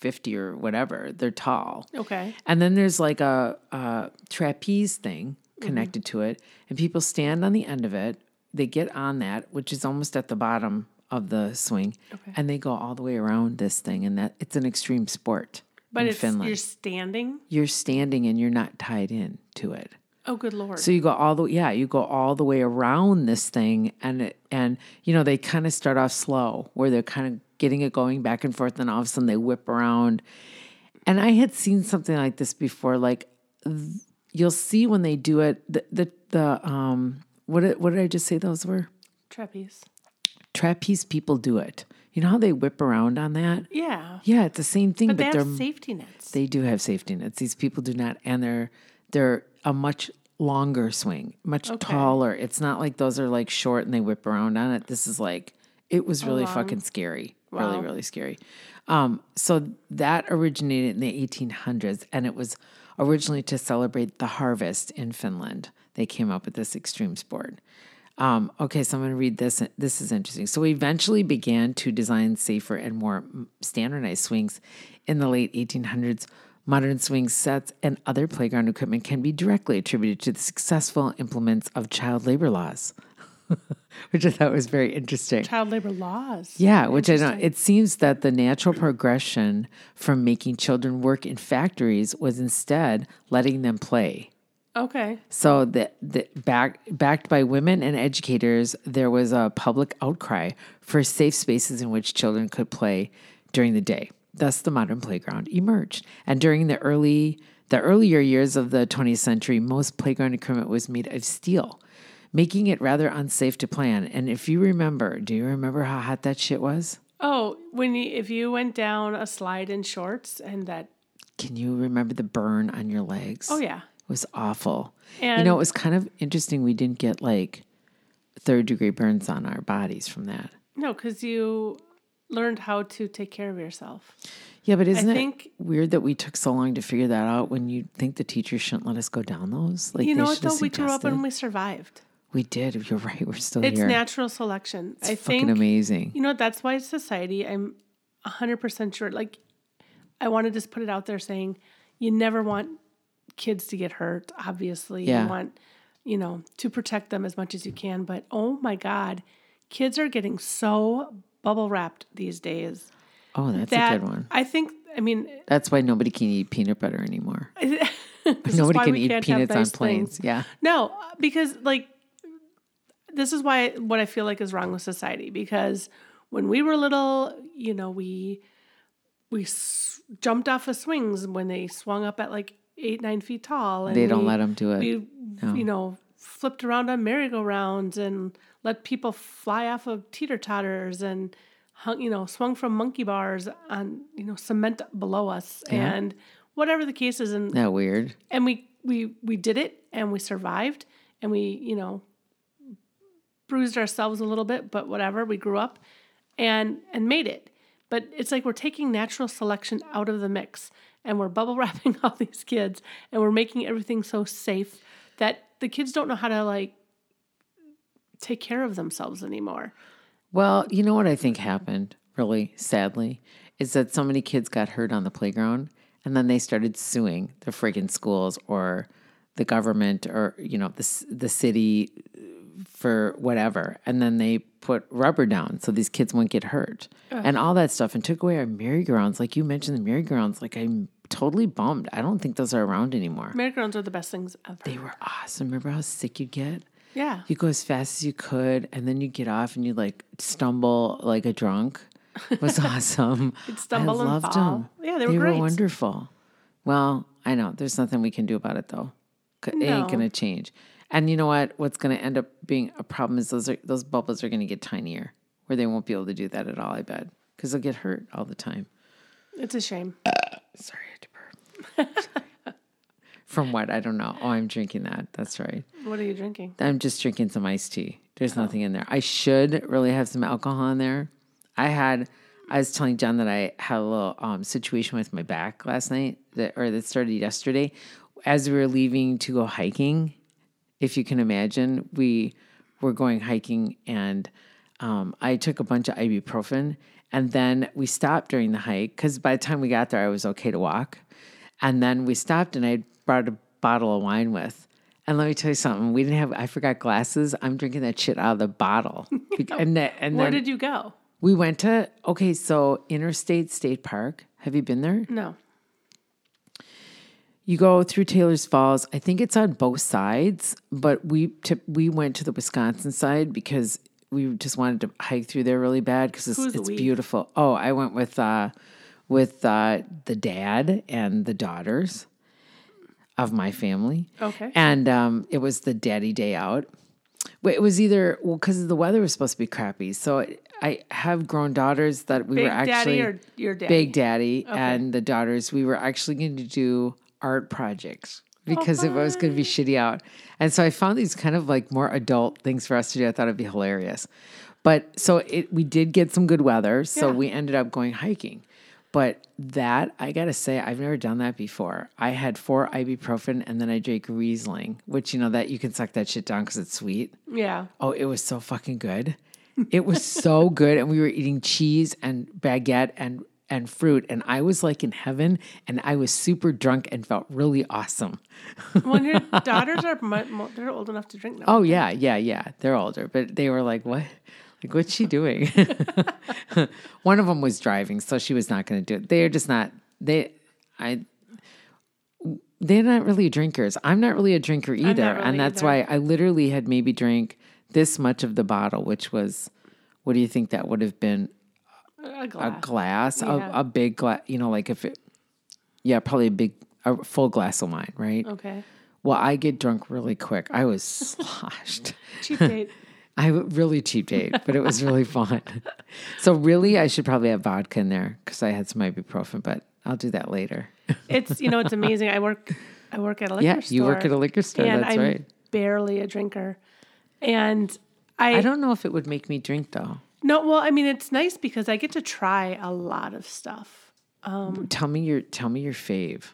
Speaker 1: fifty or whatever. They're tall.
Speaker 3: Okay.
Speaker 1: And then there's like a, a trapeze thing connected to it, and people stand on the end of it. They get on that, which is almost at the bottom of the swing, and they go all the way around this thing. And that it's an extreme sport
Speaker 3: But
Speaker 1: in
Speaker 3: it's
Speaker 1: Finland.
Speaker 3: you're standing.
Speaker 1: You're standing and you're not tied in to it.
Speaker 3: Oh, good lord.
Speaker 1: So you go all the yeah, you go all the way around this thing, and it, and you know they kind of start off slow, where they're kind of getting it going back and forth, and all of a sudden they whip around. And I had seen something like this before. Like th- you'll see when they do it, the the, the um what did, what did I just say those were?
Speaker 3: Trapeze.
Speaker 1: Trapeze people do it. You know how they whip around on that?
Speaker 3: Yeah.
Speaker 1: Yeah, it's the same thing,
Speaker 3: But
Speaker 1: but,
Speaker 3: they have safety nets.
Speaker 1: they do have safety nets. These people do not, and they're they're a much longer swing, much taller. It's not like those are like short and they whip around on it. This is like it was really fucking scary,
Speaker 3: Wow.
Speaker 1: really scary. Um, so that originated in the 1800s, and it was originally to celebrate the harvest in Finland. They came up with this extreme sport. Um, okay, so I'm going to read this. This is interesting. So we eventually began to design safer and more standardized swings in the late 1800s. Modern swing sets and other playground equipment can be directly attributed to the successful implements of child labor laws, [laughs] which I thought was very interesting.
Speaker 3: Child labor laws.
Speaker 1: Yeah, which I know. It seems that the natural progression from making children work in factories was instead letting them play.
Speaker 3: Okay.
Speaker 1: So the, the back, backed by women and educators, there was a public outcry for safe spaces in which children could play during the day. Thus, the modern playground emerged. And during the early the earlier years of the 20th century, most playground equipment was made of steel, making it rather unsafe to plan. And if you remember, do you remember how hot that shit was?
Speaker 3: Oh, when you if you went down a slide in shorts and that
Speaker 1: Can you remember the burn on your legs?
Speaker 3: oh yeah.
Speaker 1: It was awful. you know, it was kind of interesting. We didn't get like third degree burns on our bodies from that.
Speaker 3: No, because you learned how to take care of yourself.
Speaker 1: Yeah, but isn't
Speaker 3: think-
Speaker 1: it weird that we took so long to figure that out when you think the teachers shouldn't let us go down those? Like
Speaker 3: You know what though? We grew up and we survived.
Speaker 1: We did. [laughs] You're right. We're still
Speaker 3: It's
Speaker 1: here.
Speaker 3: natural selection.
Speaker 1: it's
Speaker 3: I
Speaker 1: fucking
Speaker 3: think
Speaker 1: amazing.
Speaker 3: You know, that's why society, I'm 100% sure. Like, I want to just put it out there saying you never want kids to get hurt, obviously.
Speaker 1: Yeah.
Speaker 3: You want, you know, to protect them as much as you can. But oh my God, kids are getting so bubble wrapped these days.
Speaker 1: Oh, that's
Speaker 3: that
Speaker 1: a good one.
Speaker 3: I think. I mean,
Speaker 1: That's why nobody can eat peanut butter anymore. [laughs] Nobody can eat peanuts on planes.
Speaker 3: things.
Speaker 1: Yeah.
Speaker 3: No, because like this is why what I feel like is wrong with society because when we were little, you know, we we s- jumped off of swings when they swung up at like eight nine feet tall. And
Speaker 1: They don't
Speaker 3: we-
Speaker 1: them do it.
Speaker 3: We you know flipped around on merry-go-rounds and let people fly off of teeter totters and hung you know swung from monkey bars on you know cement below us and whatever the case is and
Speaker 1: that weird?
Speaker 3: and we we we did it and we survived and we you know bruised ourselves a little bit but whatever we grew up and and made it. But it's like we're taking natural selection out of the mix and we're bubble [laughs] wrapping all these kids and we're making everything so safe that the kids don't know how to like take care of themselves anymore.
Speaker 1: Well, you know what I think happened, really sadly, is that so many kids got hurt on the playground and then they started suing the friggin' schools or the government or, you know, the, the city for whatever. And then they put rubber down so these kids wouldn't get hurt and all that stuff and took away our merry-go-rounds. Like you mentioned the merry-go-rounds, like I'm totally bummed. I don't think those are around anymore.
Speaker 3: merry-go-rounds are the best things ever
Speaker 1: They were awesome. Remember how sick you'd get?
Speaker 3: yeah
Speaker 1: You go as fast as you could, and then you get off and you like stumble like a drunk. It was [laughs] awesome.
Speaker 3: stumble
Speaker 1: I
Speaker 3: and
Speaker 1: loved
Speaker 3: fall.
Speaker 1: them.
Speaker 3: Yeah, they were great.
Speaker 1: were wonderful. Well, I know there's nothing we can do about it though. It ain't gonna change. And you know what? What's gonna end up being a problem is those are, those bubbles are gonna get tinier, where they won't be able to do that at all. I bet because they'll get hurt all the time.
Speaker 3: it's a shame
Speaker 1: Sorry, I had to burp. From what? I don't know. Oh, I'm drinking that. That's right.
Speaker 3: what are you drinking
Speaker 1: I'm just drinking some iced tea. There's nothing in there. I should really have some alcohol in there. I had, I was telling John that I had a little um, situation with my back last night, that or that started yesterday. As we were leaving to go hiking, if you can imagine, we were going hiking and um, I took a bunch of ibuprofen and then we stopped during the hike because by the time we got there, I was okay to walk. And then we stopped and I brought a bottle of wine with. And let me tell you something. We didn't have. I forgot glasses. I'm drinking that shit out of the bottle. [laughs] and and
Speaker 3: where did you go
Speaker 1: we went to okay. So Interstate State Park. Have you been there?
Speaker 3: no
Speaker 1: You go through Taylor's Falls. I think it's on both sides, but we tip, we went to the Wisconsin side because we just wanted to hike through there really bad because it's, it's beautiful. Oh, I went with uh, with uh, the dad and the daughters of my family.
Speaker 3: Okay.
Speaker 1: and um, it was the daddy day out. It was either well because the weather was supposed to be crappy. So I have grown daughters that we
Speaker 3: Big
Speaker 1: were actually
Speaker 3: daddy or your daddy?
Speaker 1: Big Daddy and the daughters, we were actually going to do art projects oh, because it was going to be shitty out. And so I found these kind of like more adult things for us to do. I thought it'd be hilarious. But so it, we did get some good weather. So
Speaker 3: Yeah.
Speaker 1: we ended up going hiking. But that, I got to say, I've never done that before. I had four ibuprofen and then I drank Riesling, which, you know, that you can suck that shit down because it's sweet.
Speaker 3: Yeah.
Speaker 1: Oh, it was so fucking good. It was so [laughs] good. And we were eating cheese and baguette and and fruit. And I was like in heaven and I was super drunk and felt really awesome.
Speaker 3: When your [laughs] daughters are they're old enough to drink now.
Speaker 1: Oh yeah, yeah, yeah. They're older, but they were like, What? Like, what's she doing? [laughs] [laughs] One of them was driving, so she was not gonna do it. They're just not they I they're not really drinkers. I'm not really a drinker either.
Speaker 3: really
Speaker 1: and that's
Speaker 3: either.
Speaker 1: why I literally had maybe drank this much of the bottle, which was what do you think that would have been?
Speaker 3: A
Speaker 1: A
Speaker 3: glass.
Speaker 1: glass,
Speaker 3: Yeah.
Speaker 1: a, a big glass, you know, like if it, yeah, probably a big, a full glass of wine, right?
Speaker 3: Okay.
Speaker 1: Well, I get drunk really quick. I was [laughs] sloshed.
Speaker 3: Cheap date. [laughs]
Speaker 1: I really cheap date, but it was really fun. [laughs] So really, I should probably have vodka in there because I had some ibuprofen, but I'll do that later.
Speaker 3: It's you know it's amazing. I work I work at a liquor
Speaker 1: Yeah,
Speaker 3: store.
Speaker 1: you work at a liquor store.
Speaker 3: and
Speaker 1: That's
Speaker 3: I'm
Speaker 1: right.
Speaker 3: barely a drinker, and I,
Speaker 1: I don't know if it would make me drink though.
Speaker 3: No. Well, I mean it's nice because I get to try a lot of stuff.
Speaker 1: Tell me your tell me your fave.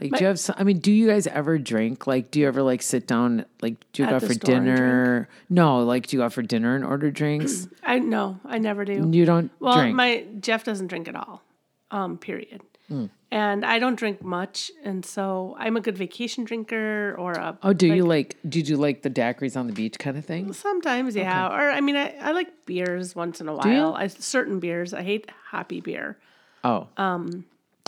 Speaker 1: Like, do you have? Some, I mean, do you guys ever drink? Like, do you ever like sit down? Like, do you go
Speaker 3: the
Speaker 1: for dinner? No, like, do you go out for dinner and order drinks? [clears throat]
Speaker 3: I no, I never do.
Speaker 1: you don't
Speaker 3: Well,
Speaker 1: drink.
Speaker 3: my Jeff doesn't drink at all. Um, period.
Speaker 1: Hmm.
Speaker 3: And I don't drink much, and so I'm a good vacation drinker or a.
Speaker 1: oh, do you like? Do you do like the daiquiris on the beach kind of thing?
Speaker 3: Sometimes, yeah. Or I mean, I, I like beers once in a while. I certain beers. I hate hoppy beer.
Speaker 1: Oh. Um,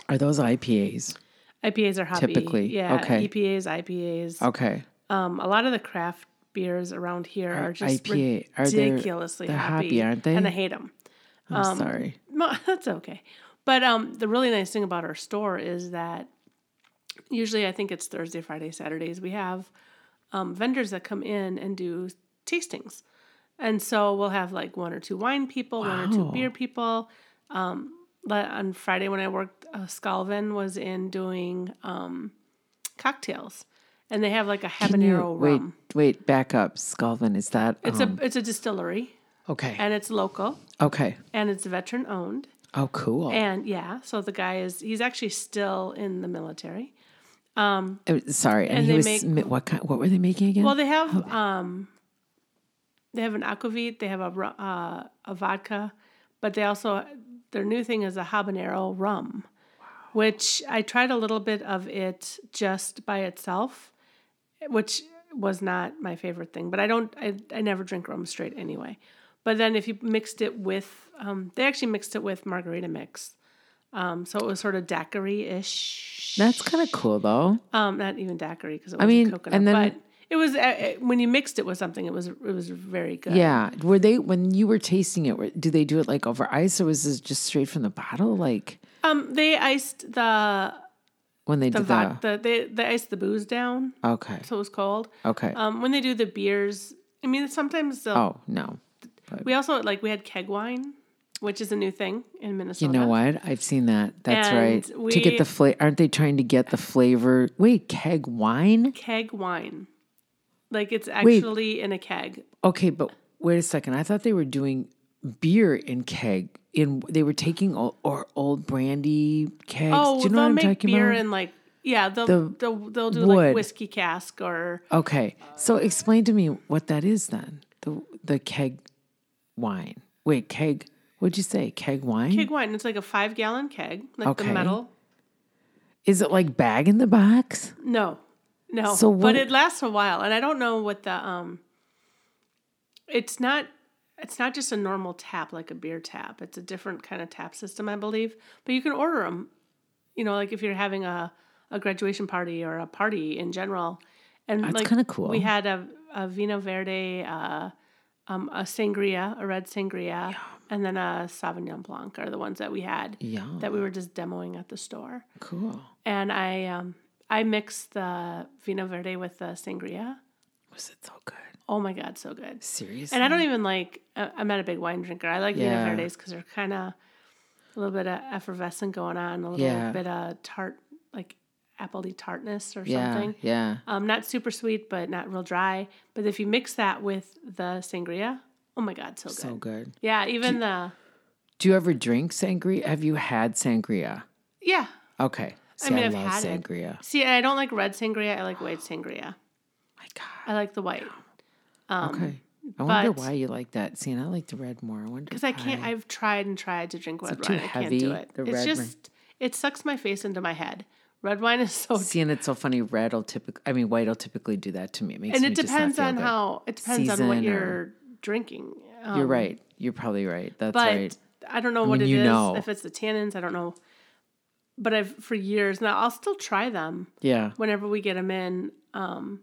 Speaker 1: are those IPAs?
Speaker 3: IPAs are hoppy.
Speaker 1: Typically,
Speaker 3: yeah.
Speaker 1: okay.
Speaker 3: EPAs, IPAs.
Speaker 1: Okay.
Speaker 3: Um, a lot of the craft beers around here are, just
Speaker 1: IPA are they-
Speaker 3: ridiculously
Speaker 1: they're
Speaker 3: hoppy,
Speaker 1: hoppy, aren't they?
Speaker 3: And I hate them.
Speaker 1: I'm sorry. [laughs]
Speaker 3: No, that's okay. But um, the really nice thing about our store is that usually I think it's Thursday, Friday, Saturdays. We have um, vendors that come in and do tastings. And so we'll have like one or two wine people, one or two beer people. Um, but on Friday when I worked, uh, Skaalvenn was in doing um, cocktails. And they have like a
Speaker 1: Can you-
Speaker 3: habanero
Speaker 1: wait,
Speaker 3: rum.
Speaker 1: wait, back up. Skaalvenn, is that?
Speaker 3: It's
Speaker 1: um,
Speaker 3: a it's a distillery
Speaker 1: okay.
Speaker 3: and it's local
Speaker 1: okay.
Speaker 3: and it's veteran owned.
Speaker 1: Oh, cool.
Speaker 3: And yeah, so the guy is he's actually still in the military.
Speaker 1: Uh, sorry, and,
Speaker 3: and
Speaker 1: he
Speaker 3: they
Speaker 1: was
Speaker 3: make-
Speaker 1: what kind? What were they making again?
Speaker 3: Well, they have um they have an aquavit, they have a uh, a vodka, but they also their new thing is a habanero rum. wow. Which I tried a little bit of it just by itself, which was not my favorite thing, but I don't I, I never drink rum straight anyway. But then if you mixed it with um, they actually mixed it with margarita mix. Um, so it was sort of daiquiri ish.
Speaker 1: That's kind of cool, though.
Speaker 3: Um, not even daiquiri because it was
Speaker 1: mean,
Speaker 3: coconut.
Speaker 1: and then-
Speaker 3: but it was uh, when you mixed it with something, it was it was very good.
Speaker 1: Yeah. Were they when you were tasting it? Were, do they do it like over ice, or was this just straight from the bottle? Like
Speaker 3: Um, they iced the
Speaker 1: when they
Speaker 3: the
Speaker 1: did the?
Speaker 3: vodka. They they iced the booze down,
Speaker 1: Okay.
Speaker 3: so it was cold.
Speaker 1: Okay.
Speaker 3: Um, when they do the beers, I mean sometimes they'll.
Speaker 1: oh no.
Speaker 3: We also like we had keg wine, which is a new thing in Minnesota.
Speaker 1: You know what? I've seen that. That's
Speaker 3: And
Speaker 1: right. to get the flavor, aren't they trying to get the flavor? Wait, keg wine?
Speaker 3: Keg wine, like it's actually in a keg.
Speaker 1: Okay, but wait a second. I thought they were doing beer in keg. In they were taking old, or old brandy kegs.
Speaker 3: Oh,
Speaker 1: do you know
Speaker 3: they'll
Speaker 1: what I'm
Speaker 3: make
Speaker 1: talking
Speaker 3: beer
Speaker 1: about?
Speaker 3: in like yeah, they'll
Speaker 1: The
Speaker 3: they'll, they'll do
Speaker 1: wood.
Speaker 3: like whiskey cask or
Speaker 1: Okay, so explain to me what that is then. The the keg wine. Wait, keg. What'd you say? Keg wine?
Speaker 3: keg wine. It's like a five gallon keg, like
Speaker 1: Okay.
Speaker 3: the metal.
Speaker 1: Is it like bag in the box?
Speaker 3: No, no.
Speaker 1: So
Speaker 3: but it lasts a while, and I don't know what the um. It's not. It's not just a normal tap like a beer tap. It's a different kind of tap system, I believe. But you can order them. You know, like if you're having a a graduation party or a party in general, and
Speaker 1: That's
Speaker 3: like
Speaker 1: kinda cool.
Speaker 3: We had a a vinho verde, uh, um, a sangria, a red sangria, and then a sauvignon blanc are the ones that we had.
Speaker 1: Yeah.
Speaker 3: That we were just demoing at the store
Speaker 1: Cool.
Speaker 3: and I um I mixed the vinho verde with the sangria.
Speaker 1: Was it so good?
Speaker 3: Oh my god, so good!
Speaker 1: Seriously?
Speaker 3: And I don't even like. uh, I'm not a big wine drinker. I like
Speaker 1: Yeah.
Speaker 3: vinho verdes because they're kind of a little bit of effervescent going on, a little
Speaker 1: Yeah.
Speaker 3: bit of tart, like appley tartness or
Speaker 1: yeah,
Speaker 3: something.
Speaker 1: yeah.
Speaker 3: Um, not super sweet, but not real dry. But if you mix that with the sangria, oh my god, so good!
Speaker 1: So good.
Speaker 3: Yeah, even the
Speaker 1: Do you ever drink sangria? Have you had sangria?
Speaker 3: yeah.
Speaker 1: Okay. See, I,
Speaker 3: mean, I've
Speaker 1: love
Speaker 3: had it.
Speaker 1: sangria.
Speaker 3: See, I don't like red sangria. I like white sangria.
Speaker 1: My God.
Speaker 3: I like the white.
Speaker 1: okay. I wonder
Speaker 3: Um, but-
Speaker 1: why you like that. See, and I like the red more. I wonder
Speaker 3: Because I can't. I've tried and tried to drink red
Speaker 1: it
Speaker 3: wine. I can't
Speaker 1: heavy,
Speaker 3: do it.
Speaker 1: the
Speaker 3: it's
Speaker 1: red
Speaker 3: just it sucks my face into my head. Red wine is so,
Speaker 1: See, and it's so funny. Red will typically, I mean, white will typically do that to me. It makes
Speaker 3: and it depends on how it depends on what you're drinking. Um,
Speaker 1: You're right. You're probably right. That's
Speaker 3: but
Speaker 1: right.
Speaker 3: I don't know what
Speaker 1: mean,
Speaker 3: it is.
Speaker 1: know.
Speaker 3: If it's the tannins, I don't know. But I've for years now. I'll still try them
Speaker 1: Yeah.
Speaker 3: whenever we get them in, um,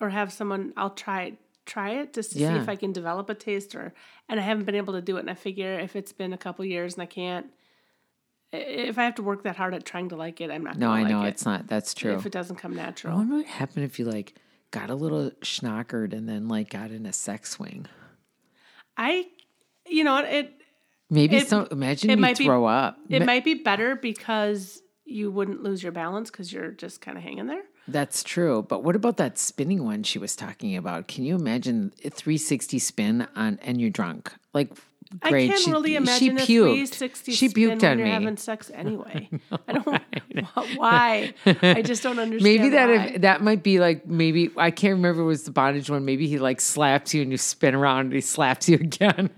Speaker 3: or have someone. I'll try try it just to see if I can develop a taste. Or and I haven't been able to do it. And I figure if it's been a couple years and I can't, i- if I have to work that hard at trying to like it, I'm not.
Speaker 1: No, I
Speaker 3: like
Speaker 1: know
Speaker 3: it.
Speaker 1: it's not. That's true.
Speaker 3: if it doesn't come
Speaker 1: I
Speaker 3: natural.
Speaker 1: wonder what happened if you like got a little schnockered and then like got in a sex swing.
Speaker 3: I, you know, it
Speaker 1: Maybe
Speaker 3: It-
Speaker 1: some. Imagine
Speaker 3: it
Speaker 1: you
Speaker 3: might be-
Speaker 1: throw up.
Speaker 3: it
Speaker 1: Ma-
Speaker 3: might be better because you wouldn't lose your balance because you're just kind of hanging there.
Speaker 1: That's true. But what about that spinning one she was talking about? Can you imagine a 360 spin on and you're drunk? Like
Speaker 3: I can't
Speaker 1: she,
Speaker 3: really
Speaker 1: she
Speaker 3: imagine a
Speaker 1: puked.
Speaker 3: 360
Speaker 1: She puked
Speaker 3: when
Speaker 1: on
Speaker 3: you're
Speaker 1: me.
Speaker 3: having sex [laughs] anyway. I don't [laughs] why. I just don't [laughs] understand.
Speaker 1: Maybe that if that might be like maybe I can't remember was the bondage one. Maybe he like slaps you and you spin around and he slaps you again.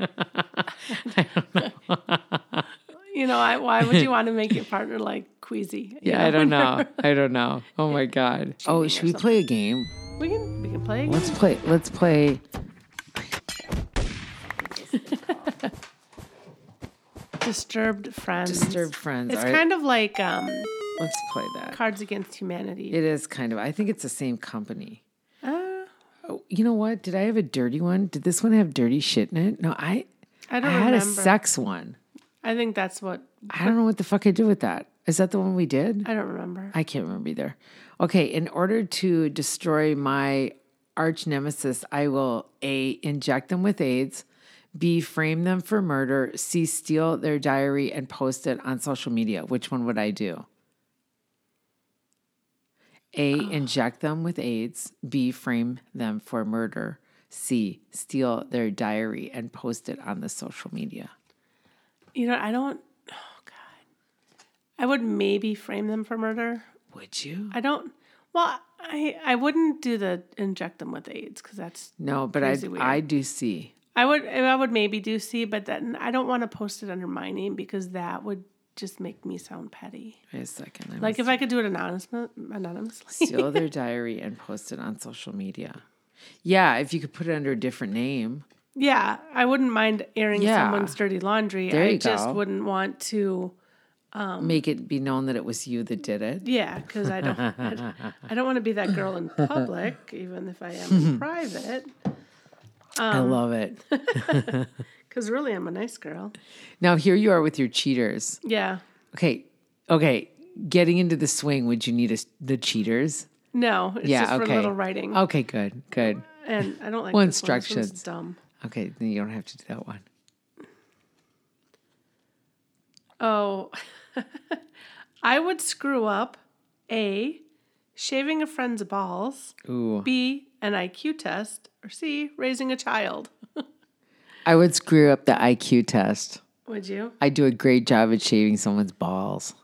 Speaker 1: I don't know.
Speaker 3: you know, I, why would you want to make your partner like queasy?
Speaker 1: Yeah, I don't know. I don't know. Oh my god. Oh, should we play a game?
Speaker 3: We can we can play.
Speaker 1: Let's play. Let's play. [laughs]
Speaker 3: Disturbed Friends.
Speaker 1: Disturbed Friends.
Speaker 3: It's
Speaker 1: All right.
Speaker 3: kind of like um,
Speaker 1: Let's play that.
Speaker 3: Cards Against Humanity.
Speaker 1: It is kind of. I think it's the same company.
Speaker 3: Uh,
Speaker 1: Oh, you know what? Did I have a dirty one? Did this one have dirty shit in it? No, I.
Speaker 3: I don't I
Speaker 1: had a sex one.
Speaker 3: I think that's what
Speaker 1: I don't know what the fuck I did with that. Is that the one we did?
Speaker 3: I don't remember.
Speaker 1: I can't remember either. Okay, in order to destroy my arch nemesis, I will A, inject them with AIDS, B, frame them for murder, C, steal their diary and post it on social media. Which one would I do? A, [sighs] inject them with AIDS, B, frame them for murder, C, steal their diary and post it on the social media.
Speaker 3: You know, I don't. Oh God, I would maybe frame them for murder.
Speaker 1: Would you?
Speaker 3: I don't. Well, I I wouldn't do the inject them with AIDS because that's
Speaker 1: No, but I. I do C.
Speaker 3: I would I would maybe do C, but then I don't want to post it under my name because that would just make me sound petty.
Speaker 1: Wait a second. I
Speaker 3: Like if I could do it anonymous, anonymously.
Speaker 1: steal their [laughs] diary and post it on social media. Yeah, if you could put it under a different name.
Speaker 3: yeah, I wouldn't mind airing
Speaker 1: Yeah.
Speaker 3: someone's dirty laundry.
Speaker 1: There
Speaker 3: I
Speaker 1: you
Speaker 3: just
Speaker 1: go.
Speaker 3: wouldn't want to.
Speaker 1: Um, make it be known that it was you that did it.
Speaker 3: Yeah, because I don't. I, I don't want to be that girl in [laughs] public, even if I am in private.
Speaker 1: I
Speaker 3: Um,
Speaker 1: love it. [laughs] [laughs]
Speaker 3: Because really, I'm a nice girl.
Speaker 1: Now here you are with your cheaters.
Speaker 3: Yeah.
Speaker 1: Okay, okay. Getting into the swing, would you need a, the cheaters?
Speaker 3: No, it's
Speaker 1: yeah,
Speaker 3: just for
Speaker 1: okay.
Speaker 3: little writing.
Speaker 1: Okay, good, good.
Speaker 3: And I don't like
Speaker 1: Well,
Speaker 3: this one.
Speaker 1: Instructions.
Speaker 3: dumb.
Speaker 1: Okay, then you don't have to do that one.
Speaker 3: Oh, [laughs] I would screw up A, shaving a friend's balls,
Speaker 1: Ooh,
Speaker 3: B, an IQ test, or C, raising a child.
Speaker 1: I would screw up the IQ test.
Speaker 3: Would you?
Speaker 1: I do a great job at shaving someone's balls.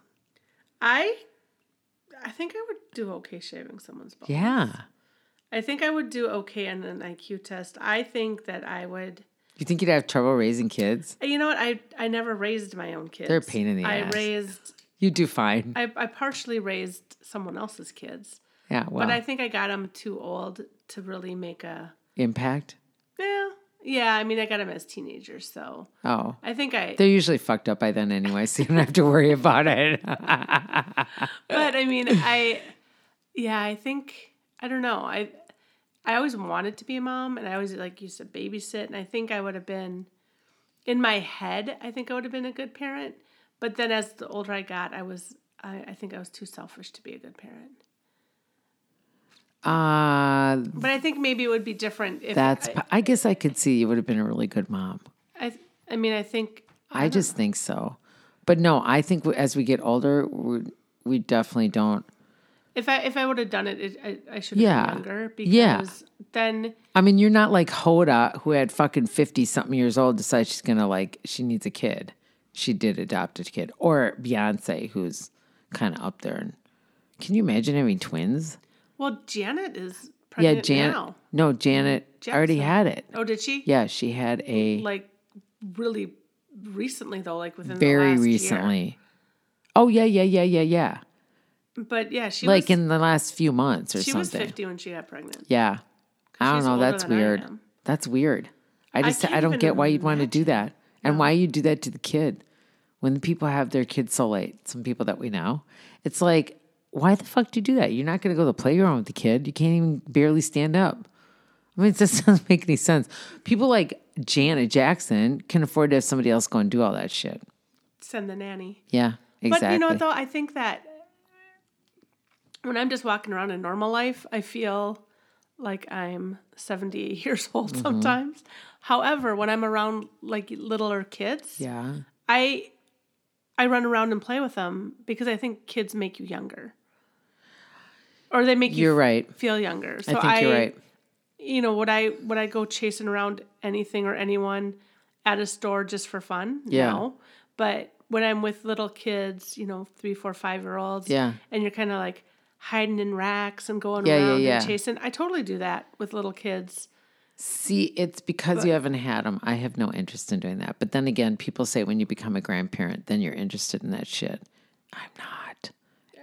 Speaker 3: I I think I would do okay shaving someone's balls.
Speaker 1: Yeah.
Speaker 3: I think I would do okay on an IQ test. I think that I would
Speaker 1: You think you'd have trouble raising kids?
Speaker 3: Uh, you know what? I I never raised my own kids.
Speaker 1: They're a pain in the
Speaker 3: I
Speaker 1: ass.
Speaker 3: I raised
Speaker 1: You do fine.
Speaker 3: I, I partially raised someone else's kids.
Speaker 1: yeah, well,
Speaker 3: But I think I got them too old to really make a
Speaker 1: impact.
Speaker 3: Yeah. Yeah, I mean, I got them as teenagers, so
Speaker 1: Oh,
Speaker 3: I think I.
Speaker 1: they're usually fucked up by then anyway, so you don't have to worry about it. [laughs]
Speaker 3: But I mean, I. Yeah, I think I don't know. I I always wanted to be a mom, and I always like used to babysit, and I think I would have been. In my head, I think I would have been a good parent, but then as the older I got, I was. I, I think I was too selfish to be a good parent.
Speaker 1: Uh,
Speaker 3: But I think maybe it would be different if
Speaker 1: that's.
Speaker 3: I,
Speaker 1: I guess I could see you would have been a really good mom.
Speaker 3: I. I mean, I think
Speaker 1: I just think so. But no, I think as we get older, we, we definitely don't.
Speaker 3: if I if I would have done it, it I, I should have
Speaker 1: Yeah.
Speaker 3: been younger because
Speaker 1: Yeah.
Speaker 3: then
Speaker 1: I mean, you're not like Hoda, who had fucking 50 something years old decides she's going to like, she needs a kid. She did adopt a kid. Or Beyonce, who's kind of up there. And can you imagine having twins?
Speaker 3: Well, Janet is
Speaker 1: Yeah,
Speaker 3: pregnant
Speaker 1: Janet.
Speaker 3: now.
Speaker 1: No, Janet mm-hmm.
Speaker 3: already
Speaker 1: had it.
Speaker 3: Oh, did she?
Speaker 1: Yeah, she had a
Speaker 3: Like really recently though, like within the
Speaker 1: very
Speaker 3: last year.
Speaker 1: recently. Oh, yeah, yeah, yeah, yeah, yeah.
Speaker 3: But yeah, she
Speaker 1: Like
Speaker 3: was,
Speaker 1: in the last few months or something.
Speaker 3: she was fifty when she got pregnant.
Speaker 1: Yeah. I don't know. That's weird. That's weird. I just I,
Speaker 3: can't
Speaker 1: don't get why you'd want to do that. And why you do that to the kid. When people have their kids so late, some people that we know, it's like, why the fuck do you do that? You're not going to go to the playground with the kid. You can't even barely stand up. I mean, it just [laughs] doesn't make any sense. People like Janet Jackson can afford to have somebody else go and do all that shit.
Speaker 3: Send the nanny.
Speaker 1: Yeah, exactly.
Speaker 3: But you know what though? I think that when I'm just walking around in normal life, I feel like I'm 78 [laughs] years old
Speaker 1: Mm-hmm.
Speaker 3: sometimes. However, when I'm around like littler kids,
Speaker 1: yeah.
Speaker 3: I I run around and play with them because I think kids make you younger. Or they make you
Speaker 1: You're right.
Speaker 3: feel younger. So
Speaker 1: I think you're right.
Speaker 3: You know, would I would I go chasing around anything or anyone at a store just for fun?
Speaker 1: Yeah.
Speaker 3: No. But when I'm with little kids, you know, three, four, five year olds,
Speaker 1: Yeah.
Speaker 3: and you're kind of like hiding in racks and going
Speaker 1: Yeah, yeah,
Speaker 3: around
Speaker 1: yeah.
Speaker 3: and chasing, I totally do that with little kids.
Speaker 1: See, it's because you haven't had them. I have no interest in doing that. But then again, people say when you become a grandparent, then you're interested in that shit. I'm not.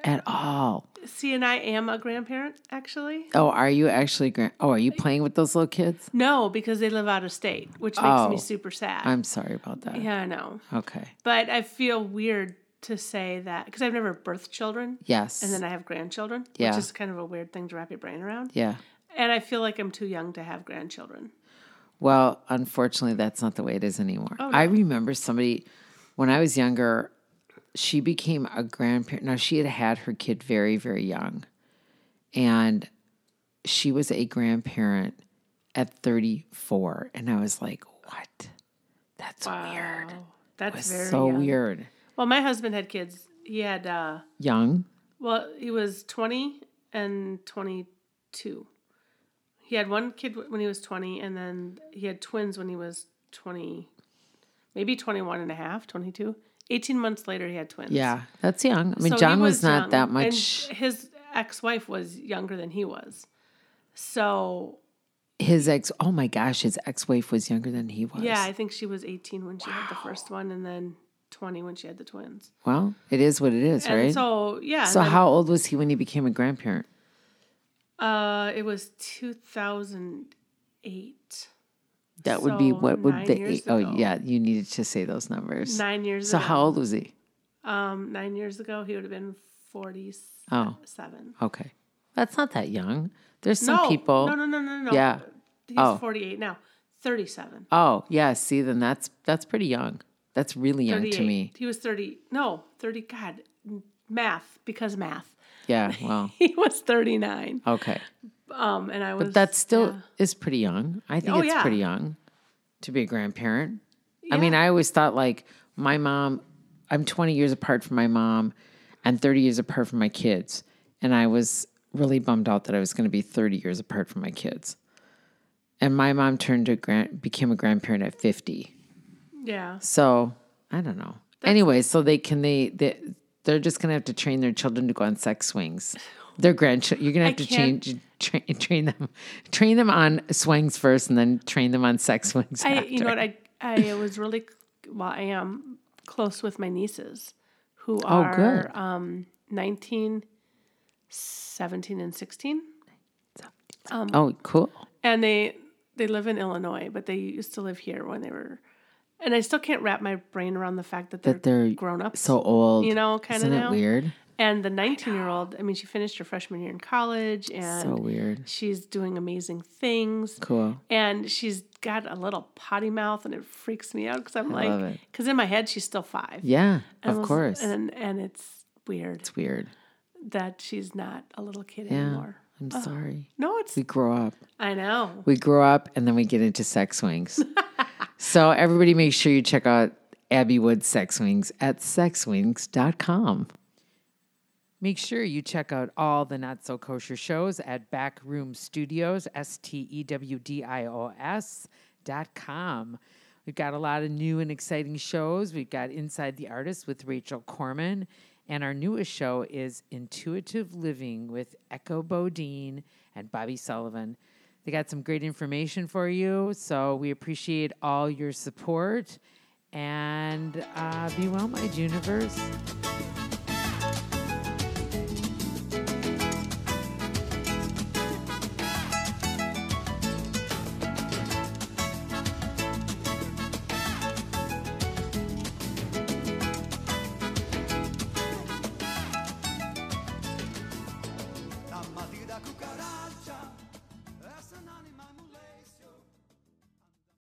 Speaker 1: At all.
Speaker 3: See, and I am a grandparent actually.
Speaker 1: Oh, are you actually grand? Oh, are you playing with those little kids?
Speaker 3: No, because they live out of state, which makes
Speaker 1: Oh.
Speaker 3: me super sad.
Speaker 1: I'm sorry about that.
Speaker 3: yeah, I know.
Speaker 1: Okay.
Speaker 3: But I feel weird to say that because I've never birthed children
Speaker 1: Yes.
Speaker 3: and then I have grandchildren,
Speaker 1: Yeah.
Speaker 3: which is kind of a weird thing to wrap your brain around.
Speaker 1: yeah.
Speaker 3: And I feel like I'm too young to have grandchildren.
Speaker 1: Well, unfortunately, that's not the way it is anymore.
Speaker 3: Oh,
Speaker 1: I remember somebody when I was younger. She became a grandparent. Now she had had her kid very, very young, and she was a grandparent at 34. And I was like, "What? That's weird.
Speaker 3: Wow. That's
Speaker 1: It's
Speaker 3: very
Speaker 1: so
Speaker 3: young.
Speaker 1: weird."
Speaker 3: Well, my husband had kids. He had uh
Speaker 1: Young.
Speaker 3: well, he was 20 and 22. He had one kid when he was 20 and then he had twins when he was 20 maybe 21 and a half, 22. 18 months later he had twins.
Speaker 1: Yeah, that's young. I mean,
Speaker 3: So
Speaker 1: John was, not
Speaker 3: young,
Speaker 1: that
Speaker 3: and
Speaker 1: much.
Speaker 3: his ex-wife was younger than he was. So,
Speaker 1: His ex. Oh my gosh, his ex-wife was younger than he was.
Speaker 3: yeah, I think she was 18 when she had the first one and then 20 when she had the twins.
Speaker 1: Well, it is what it is,
Speaker 3: And
Speaker 1: right?
Speaker 3: so, yeah.
Speaker 1: So how old was he when he became a grandparent?
Speaker 3: uh it was 2008.
Speaker 1: That would be what would
Speaker 3: nine
Speaker 1: the oh
Speaker 3: ago.
Speaker 1: yeah, you needed to say those numbers.
Speaker 3: 9 years
Speaker 1: so
Speaker 3: ago.
Speaker 1: how old was he?
Speaker 3: Um 9 years ago he would have been 47.
Speaker 1: Oh, okay. That's not that young. There's some
Speaker 3: no,
Speaker 1: people.
Speaker 3: No, no, no, no, no.
Speaker 1: Yeah.
Speaker 3: He's
Speaker 1: Oh.
Speaker 3: 48 now. 37.
Speaker 1: Oh, yeah, see then that's that's pretty young. That's really young to me.
Speaker 3: He was 30. No, 30 god. Math because math.
Speaker 1: Yeah, [laughs] well,
Speaker 3: He was 39.
Speaker 1: okay.
Speaker 3: Um and I was
Speaker 1: But that still
Speaker 3: yeah.
Speaker 1: is pretty young. I think
Speaker 3: Oh,
Speaker 1: it's
Speaker 3: yeah.
Speaker 1: pretty young to be a grandparent. I mean, I always thought like my mom, I'm 20 years apart from my mom and 30 years apart from my kids. And I was really bummed out that I was going to be 30 years apart from my kids. And my mom turned to grand, became a grandparent at 50.
Speaker 3: Yeah.
Speaker 1: So I don't know. anyway, so they can, they, they, they're just going to have to train their children to go on sex swings. Their grandchildren, you're going to have to
Speaker 3: can't-
Speaker 1: change, train, train them, train them on swings first and then train them on sex swings.
Speaker 3: I
Speaker 1: after.
Speaker 3: you know what I I was really well I am close with my nieces who
Speaker 1: Oh,
Speaker 3: are
Speaker 1: good.
Speaker 3: um 19 17 and 16
Speaker 1: Oh, cool.
Speaker 3: and they they live in Illinois but they used to live here when they were and I still can't wrap my brain around the fact that they're,
Speaker 1: That they're
Speaker 3: grown up
Speaker 1: So old.
Speaker 3: you know kind of
Speaker 1: Isn't it
Speaker 3: now
Speaker 1: weird?
Speaker 3: And the 19 year old I mean she finished her freshman year in college and
Speaker 1: So weird.
Speaker 3: she's doing amazing things
Speaker 1: Cool.
Speaker 3: and she's got a little potty mouth and it freaks me out because I'm
Speaker 1: love
Speaker 3: like because in my head she's still five
Speaker 1: Yeah,
Speaker 3: And
Speaker 1: of
Speaker 3: was-
Speaker 1: course.
Speaker 3: and and it's weird
Speaker 1: it's weird.
Speaker 3: that she's not a little kid
Speaker 1: Yeah.
Speaker 3: anymore
Speaker 1: I'm sorry.
Speaker 3: no it's
Speaker 1: We grow up.
Speaker 3: I know
Speaker 1: We grow up and then we get into sex swings. [laughs] so everybody make sure you check out Abby Wood Sex Wings at sexwings.com. Make sure you check out all the not so kosher shows at Backroom Studios, S T E W D I O S dot com. We've got a lot of new and exciting shows. We've got Inside the Artist with Rachel Corman, and our newest show is Intuitive Living with Echo Bodine and Bobby Sullivan. They got some great information for you, so we appreciate all your support. And uh, be well, my Juniverse.